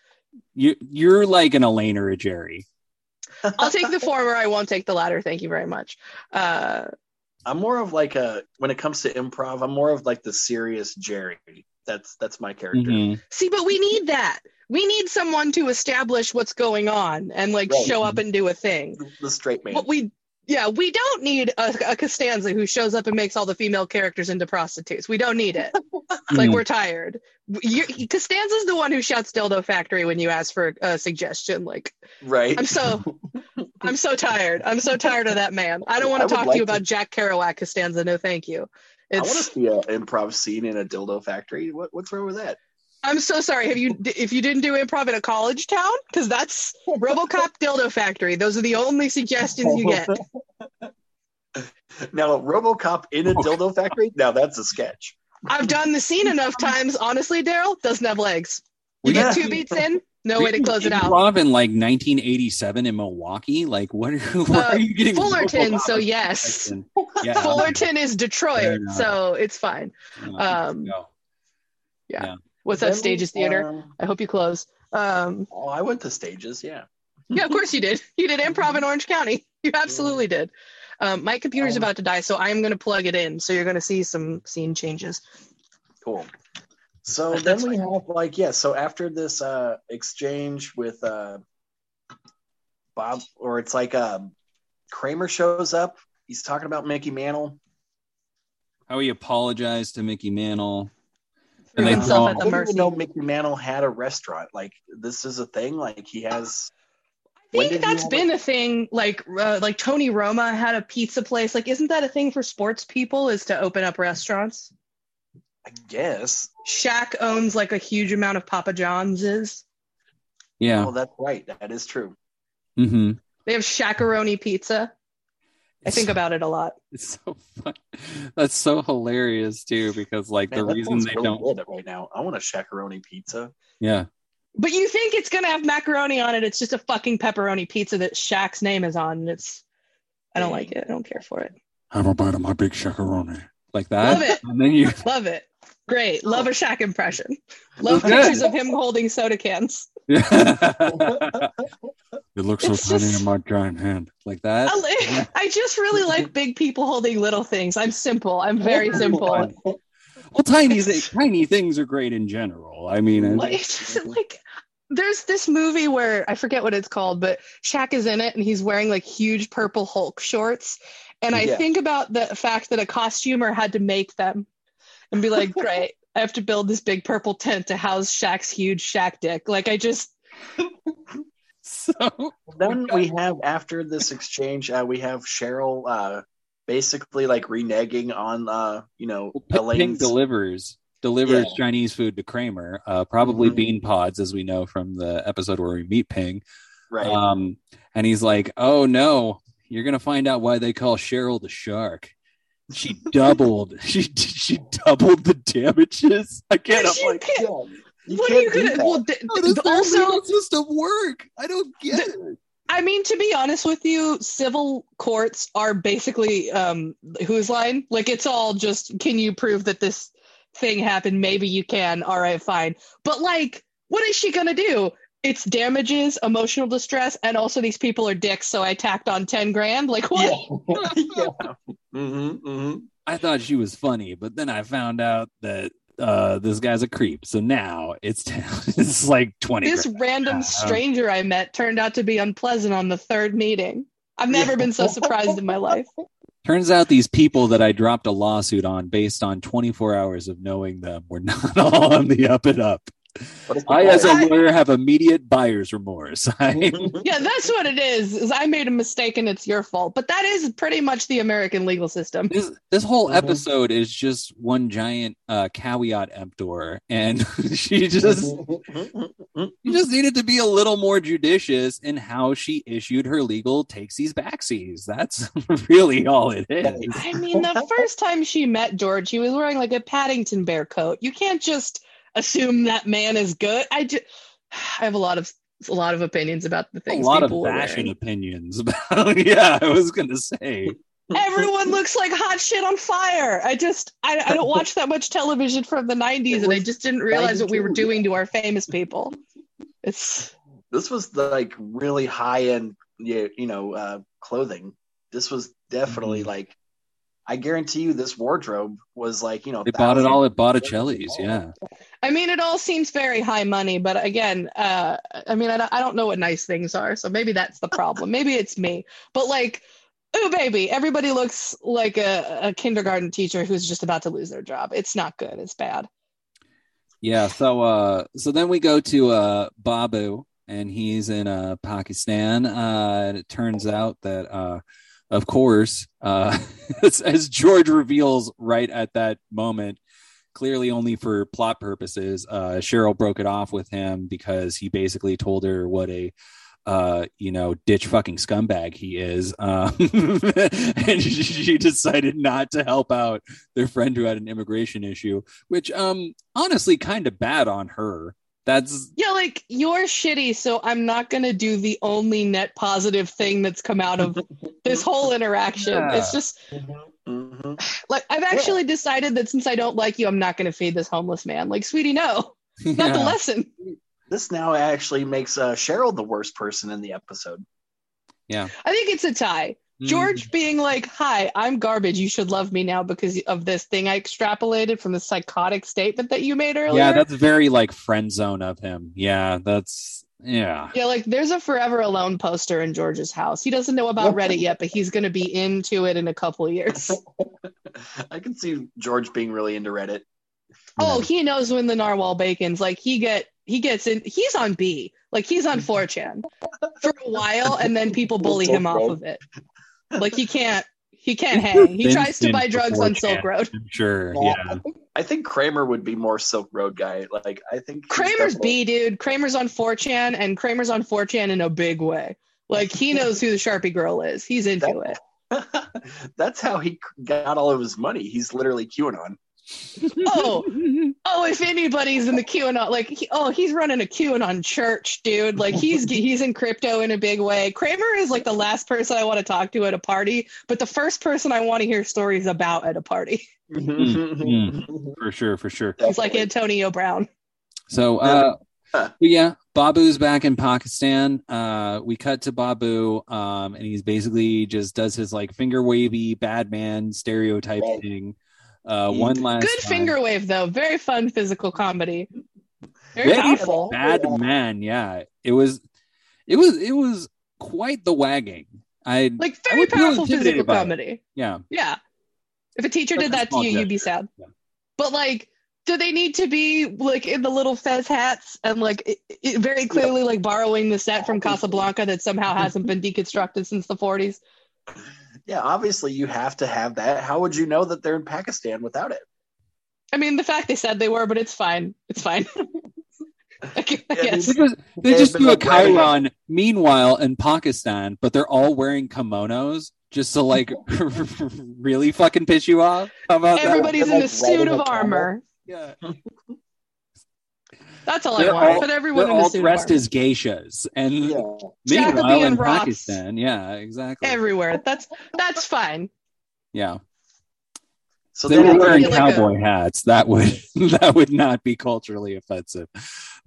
You you're like an Elaine or a Jerry. I'll take the former. I won't take the latter. Thank you very much. Uh, I'm more of like a when it comes to improv, I'm more of like the serious Jerry. That's that's my character. Mhm. see, but we need that. We need someone to establish what's going on and like Right. show up and do a thing. The straight man. But we, yeah, we don't need a, a Costanza who shows up and makes all the female characters into prostitutes. We don't need it. like Mhm. we're tired. You, Costanza's the one who shouts "dildo factory" when you ask for a suggestion. Like right. I'm so, I'm so tired. I'm so tired of that man. I don't want to talk like to you to- about Jack Kerouac Costanza. No, thank you. I want to see an improv scene in a dildo factory. What, what's wrong with that? I'm so sorry. Have you? If you didn't do improv in a college town, because that's RoboCop Dildo Factory. Those are the only suggestions you get. Now, RoboCop in a dildo factory. Now that's a sketch. I've done the scene enough times. Honestly, Daryl doesn't have legs. You get two beats in, no way to close it out. Improv in like 1987 in Milwaukee. Like, what are, what Uh, are you getting? Fullerton, RoboCop so yes. Yeah, Fullerton is Detroit, so it's fine. Um, no. What's that Then we, Stages Theater? um, I hope you close. Um, oh, I went to stages. Yeah. yeah, of course you did. You did improv in Orange County. You absolutely did. Um, my computer's Um, about to die, so I am going to plug it in. So you're going to see some scene changes. Cool. So then we fine. have like yeah. So after this uh exchange with uh Bob, or it's like uh Kramer shows up. He's talking about Mickey Mantle. How he apologized to Mickey Mantle. Threw And they himself throw- at I the didn't mercy. even know Mickey Mantle had a restaurant. Like this is a thing. Like he has. I think that's been it? a thing. Like, uh, like Tony Roma had a pizza place. Like, isn't that a thing for sports people? Is to open up restaurants? I guess. Shaq owns like a huge amount of Papa John's. Is Yeah. Oh, that's right. That is true. hmm they have Shaqaroni pizza? I think about it a lot. It's so fun. That's so hilarious too, because like Man, the reason sounds they really don't. good right now. I want a Shaqaroni pizza. Yeah. But you think it's gonna have macaroni on it? It's just a fucking pepperoni pizza that Shaq's name is on. And it's I don't like it. I don't care for it. Have a bite of my big Shaqaroni. Like that. Love it. And then you. Love it. Great. Love a Shaq impression. Love pictures of him holding soda cans. It looks so It's tiny just- in my giant hand. Like that. I I just really like big people holding little things. I'm simple. I'm very simple. Well, tiny th- tiny things are great in general. I mean, it- Like, it's just like there's this movie where I forget what it's called, but Shaq is in it and he's wearing like huge purple Hulk shorts. And I Yeah. think about the fact that a costumer had to make them and be like, great, I have to build this big purple tent to house Shaq's huge Shaq dick. Like I just so then we have after this exchange, uh, we have Cheryl uh, basically like reneging on uh, you know Well, P- Ping delivers delivers Yeah. Chinese food to Kramer, uh, probably Mhm. bean pods, as we know from the episode where we meet Ping. right. Um, and he's like, "Oh no, you're gonna find out why they call Cheryl the shark. She doubled. she she doubled the damages. Again, I'm like, can't- Yeah, you what are you can't do gonna that. well d- how does their also legal system work? I don't get it. I mean, to be honest with you, civil courts are basically um, whose line? Like, it's all just, can you prove that this thing happened? Maybe you can. All right, fine. But, like, what is she going to do? It's damages, emotional distress, and also these people are dicks, so I tacked on 10 grand. Like, what? Yeah. yeah. hmm hmm I thought she was funny, but then I found out that uh, this guy's a creep. So now it's it's like twenty. This grand. random Yeah. stranger I met turned out to be unpleasant on the third meeting. I've never Yeah. been so surprised in my life. Turns out these people that I dropped a lawsuit on based on 24 hours of knowing them were not all on the up and up. What is the I, as a point? lawyer, have immediate buyer's remorse. Yeah, that's what it is. Is I made a mistake and it's your fault. But that is pretty much the American legal system. this this whole Mhm. episode is just one giant uh, caveat emptor, and she just she just needed to be a little more judicious in how she issued her legal takesies backsies. That's really all it is. I mean, the first time she met George, he was wearing like a Paddington Bear coat. You can't just assume that man is good. I just, I have a lot of a lot of opinions about the things. A lot of people were fashion opinions about. Yeah, I was gonna say. Everyone looks like hot shit on fire. I just, I, I don't watch that much television from the '90s, and I just didn't realize what we were doing to our famous people. It's this was the like really high end you you know uh clothing this was definitely Mm-hmm. like i guarantee you this wardrobe was like you know They bought it all at Botticelli's. Yeah. I mean, it all seems very high money, but again, uh, I mean, I don't, I don't know what nice things are, so maybe that's the problem. maybe it's me, but like, oh baby, everybody looks like a, a kindergarten teacher who's just about to lose their job. It's not good. It's bad. Yeah, so uh so then we go to uh Babu and he's in uh Pakistan. Uh and it turns out that uh of course, uh as, George reveals right at that moment, clearly only for plot purposes, uh Cheryl broke it off with him because he basically told her what a uh you know ditch fucking scumbag he is um and she decided not to help out their friend who had an immigration issue which um honestly kind of bad on her that's Yeah, like you're shitty, so I'm not gonna do the only net positive thing that's come out of this whole interaction. Yeah. It's just Mhm. like I've actually decided that since I don't like you, I'm not gonna feed this homeless man. Like, sweetie, no, not the lesson. this now actually makes uh cheryl the worst person in the episode Yeah, I think it's a tie. Mm. George being like, "Hi, I'm garbage. You should love me now because of this thing I extrapolated from the psychotic statement that you made earlier." yeah that's very like friend zone of him yeah that's yeah yeah, like there's a Forever Alone poster in George's house. He doesn't know about Reddit yet, but he's going to be into it in a couple years. i can see george being really into reddit oh, he knows when the narwhal bacon's like he get he gets in. He's on B, like he's on 4chan for a while, and then people bully him off of it. Like he can't he can't hang. He tries to buy drugs on Silk Road. I'm sure Yeah. yeah i think kramer would be more silk road guy like i think Kramer's definitely- B, dude. Kramer's on 4chan, and Kramer's on 4chan in a big way. Like he knows who the Sharpie girl is. He's into it. that's how he got all of his money he's literally qanon oh! If anybody's in the QAnon, like, he, oh, he's running a QAnon church, dude. Like he's he's in crypto in a big way. Kramer is like the last person I want to talk to at a party, but the first person I want to hear stories about at a party. mm. for sure for sure He's like Antonio Brown. So, uh, but yeah, Babu's back in Pakistan. Uh, we cut to Babu, um, and he's basically just does his like finger wavy bad man stereotype Right. thing. Uh, one last Good time. finger wave though. Very fun physical comedy. Very Very powerful. bad man. Yeah, it was, it was, it was quite the wagging. I Like I very would powerful physical comedy. yeah. Yeah. If a teacher That's did that to you, you'd be sad. Yeah. But like, do they need to be like in the little fez hats and like it, it very clearly like borrowing the set from Casablanca that somehow hasn't been deconstructed since the 40s? Yeah obviously you have to have that how would you know that they're in pakistan without it I mean, the fact they said they were, but it's fine. It's fine. I gu- Yeah. They just, they just do a like writing it. Chiron. Meanwhile, in Pakistan, but they're all wearing kimonos just to like really fucking piss you off. How about that? Everybody's in Like a suit of a camel. armor. Yeah. That's all I They're want. all, Put everyone they're in a all suit dressed armor. as geishas, and yeah meanwhile in and Roths. Pakistan, yeah, exactly. everywhere. That's that's fine. yeah, so they then were wearing feel like a- cowboy hats. That would that would not be culturally offensive.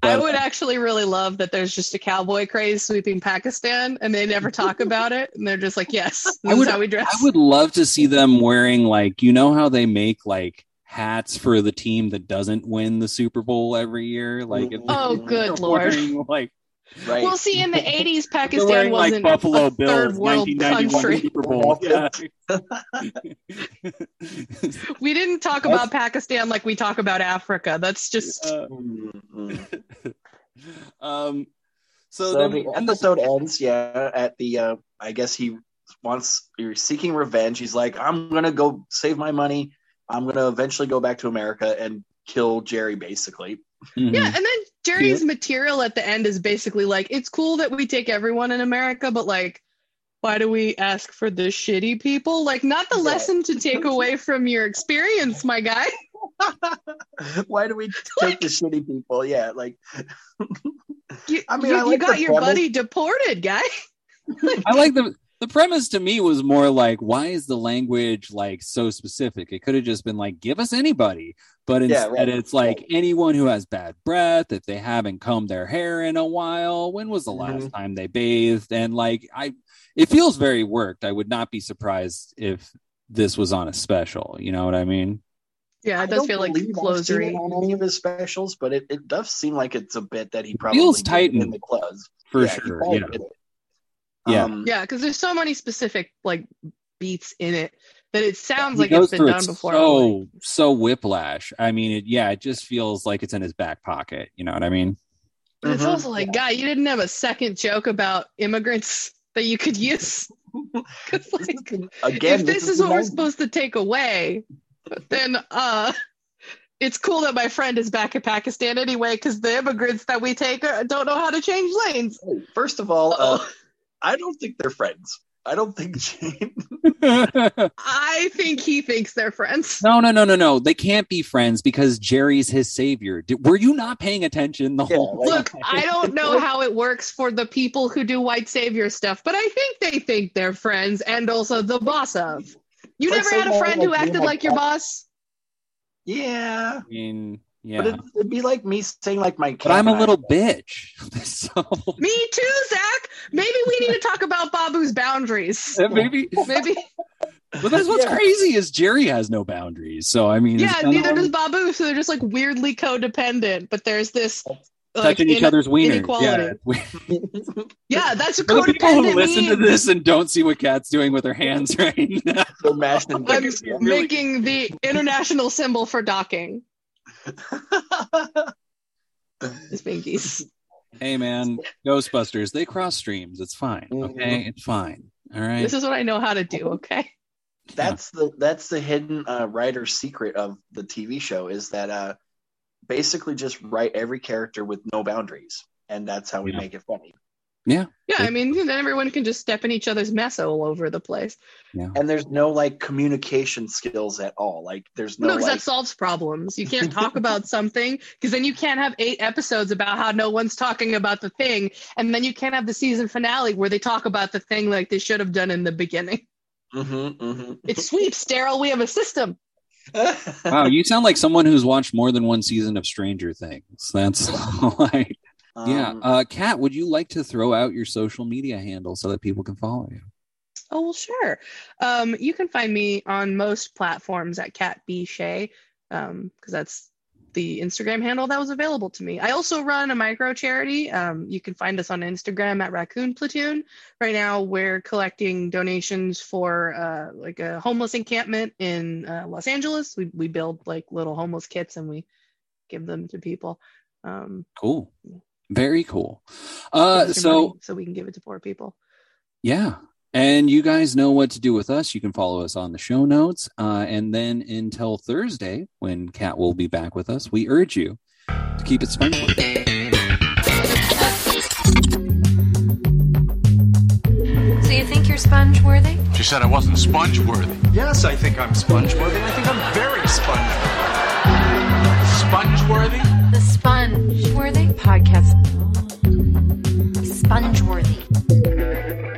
I would actually really love that there's just a cowboy craze sweeping Pakistan and they never talk about it. And they're just like, yes, this I would- is how we dress. I would love to see them wearing like you know how they make like hats for the team that doesn't win the Super Bowl every year. Like Oh, they're good lord. wearing, like right? Well, see, in the '80s, Pakistan wearing wasn't Buffalo a Bills third world 1991 country. Super Bowl. Yeah. We didn't talk about Pakistan like we talk about Africa. That's just Uh, um, so, So then the episode ends, yeah, at the uh I guess he wants he's seeking revenge. He's like, I'm gonna go save my money. I'm gonna eventually go back to America and kill Jerry basically. Mhm. yeah. And then Jerry's material at the end is basically like, it's cool that we take everyone in America, but like. Why do we ask for the shitty people? Like, not the Yeah. lesson to take away from your experience, my guy. Why do we take the shitty people? Yeah, like You, I mean, you, I you got your premise. buddy deported, guy. I like the the premise to me was more like why is the language like so specific? It could have just been like give us anybody, but Yeah, right, it's like anyone who has bad breath, if they haven't combed their hair in a while, when was the last Mhm. time they bathed? And like I, it feels very worked. I would not be surprised if this was on a special. You know what I mean? Yeah, I it does don't feel like believe I've seen it closery. on any of his specials, but it, it does seem like it's a bit that he probably feels tight in the clothes. For Yeah, sure. Yeah. it. Yeah. Um, Yeah, because there's so many specific like beats in it that it sounds He like it's been done it before. So so whiplash. I mean, it yeah, it just feels like it's in his back pocket. You know what I mean? But it's Mhm. also like, guy, you didn't have a second joke about immigrants that you could use. 'Cause, This like, again, if this is the what we're supposed to take away, then uh, it's cool that my friend is back in Pakistan anyway, because the immigrants that we take are, don't know how to change lanes. First of all, uh, Oh, I don't think they're friends. I don't think Jane. I think he thinks they're friends. no, no, no, no, no. They can't be friends because Jerry's his savior. Did, were you not paying attention the Yeah, whole like- Look, I don't know how it works for the people who do white savior stuff, but I think they think they're friends and also the boss of. You Like never had a friend who acted like like your boss? Yeah, I mean, but yeah. it, it'd be like me saying like my. Cat. But I'm a and I- little bitch. so Me too, Zack. Maybe we need to talk about Babu's boundaries. maybe Maybe. but that's what's Yeah. crazy is Jerry has no boundaries. So I mean, Yeah, kinda neither does Babu. So they're just like weirdly codependent, but there's this. Like, touching each in- other's wieners. inequality. Yeah. Yeah, that's a For the people who codependent. listen to this and don't see what Kat's doing with her hands right now. They're mashed in I'm dicks, making the international symbol for docking. His pinkies. Hey man, Ghostbusters, they cross streams. It's fine. Okay, it's fine. All right. This is what I know how to do. Okay. that's the that's the hidden uh, writer's secret of the TV show is that uh, basically just write every character with no boundaries, and that's how we Yeah. make it funny. Yeah. Yeah, I mean, then everyone can just step in each other's mess all over the place. And there's no like communication skills at all. Like there's no No, because like, that solves problems. You can't talk about something because then you can't have eight episodes about how no one's talking about the thing, and then you can't have the season finale where they talk about the thing like they should have done in the beginning. Mhm, mhm. It's sweeps, Daryl. We have a system. Wow, you sound like someone who's watched more than one season of Stranger Things. That's like, yeah. Um, Uh, Kat, would you like to throw out your social media handle so that people can follow you? Oh well, sure. Um, you can find me on most platforms at Kat B um, because that's the Instagram handle that was available to me. I also run a micro charity. Um, you can find us on Instagram at Raccoon Platoon. Right now, we're collecting donations for uh, like a homeless encampment in uh, Los Angeles. We we build like little homeless kits and we give them to people. Um, Cool. Very cool. Uh, give us your so money so we can give it to poor people. Yeah. And you guys know what to do with us. You can follow us on the show notes. Uh, and then until Thursday, when Kat will be back with us, we urge you to keep it spongy. So you think you're sponge worthy? She said I wasn't sponge worthy. Yes, I think I'm sponge worthy. I think I'm very sponge Sponge worthy? Sponge Worthy podcast. Sponge worthy.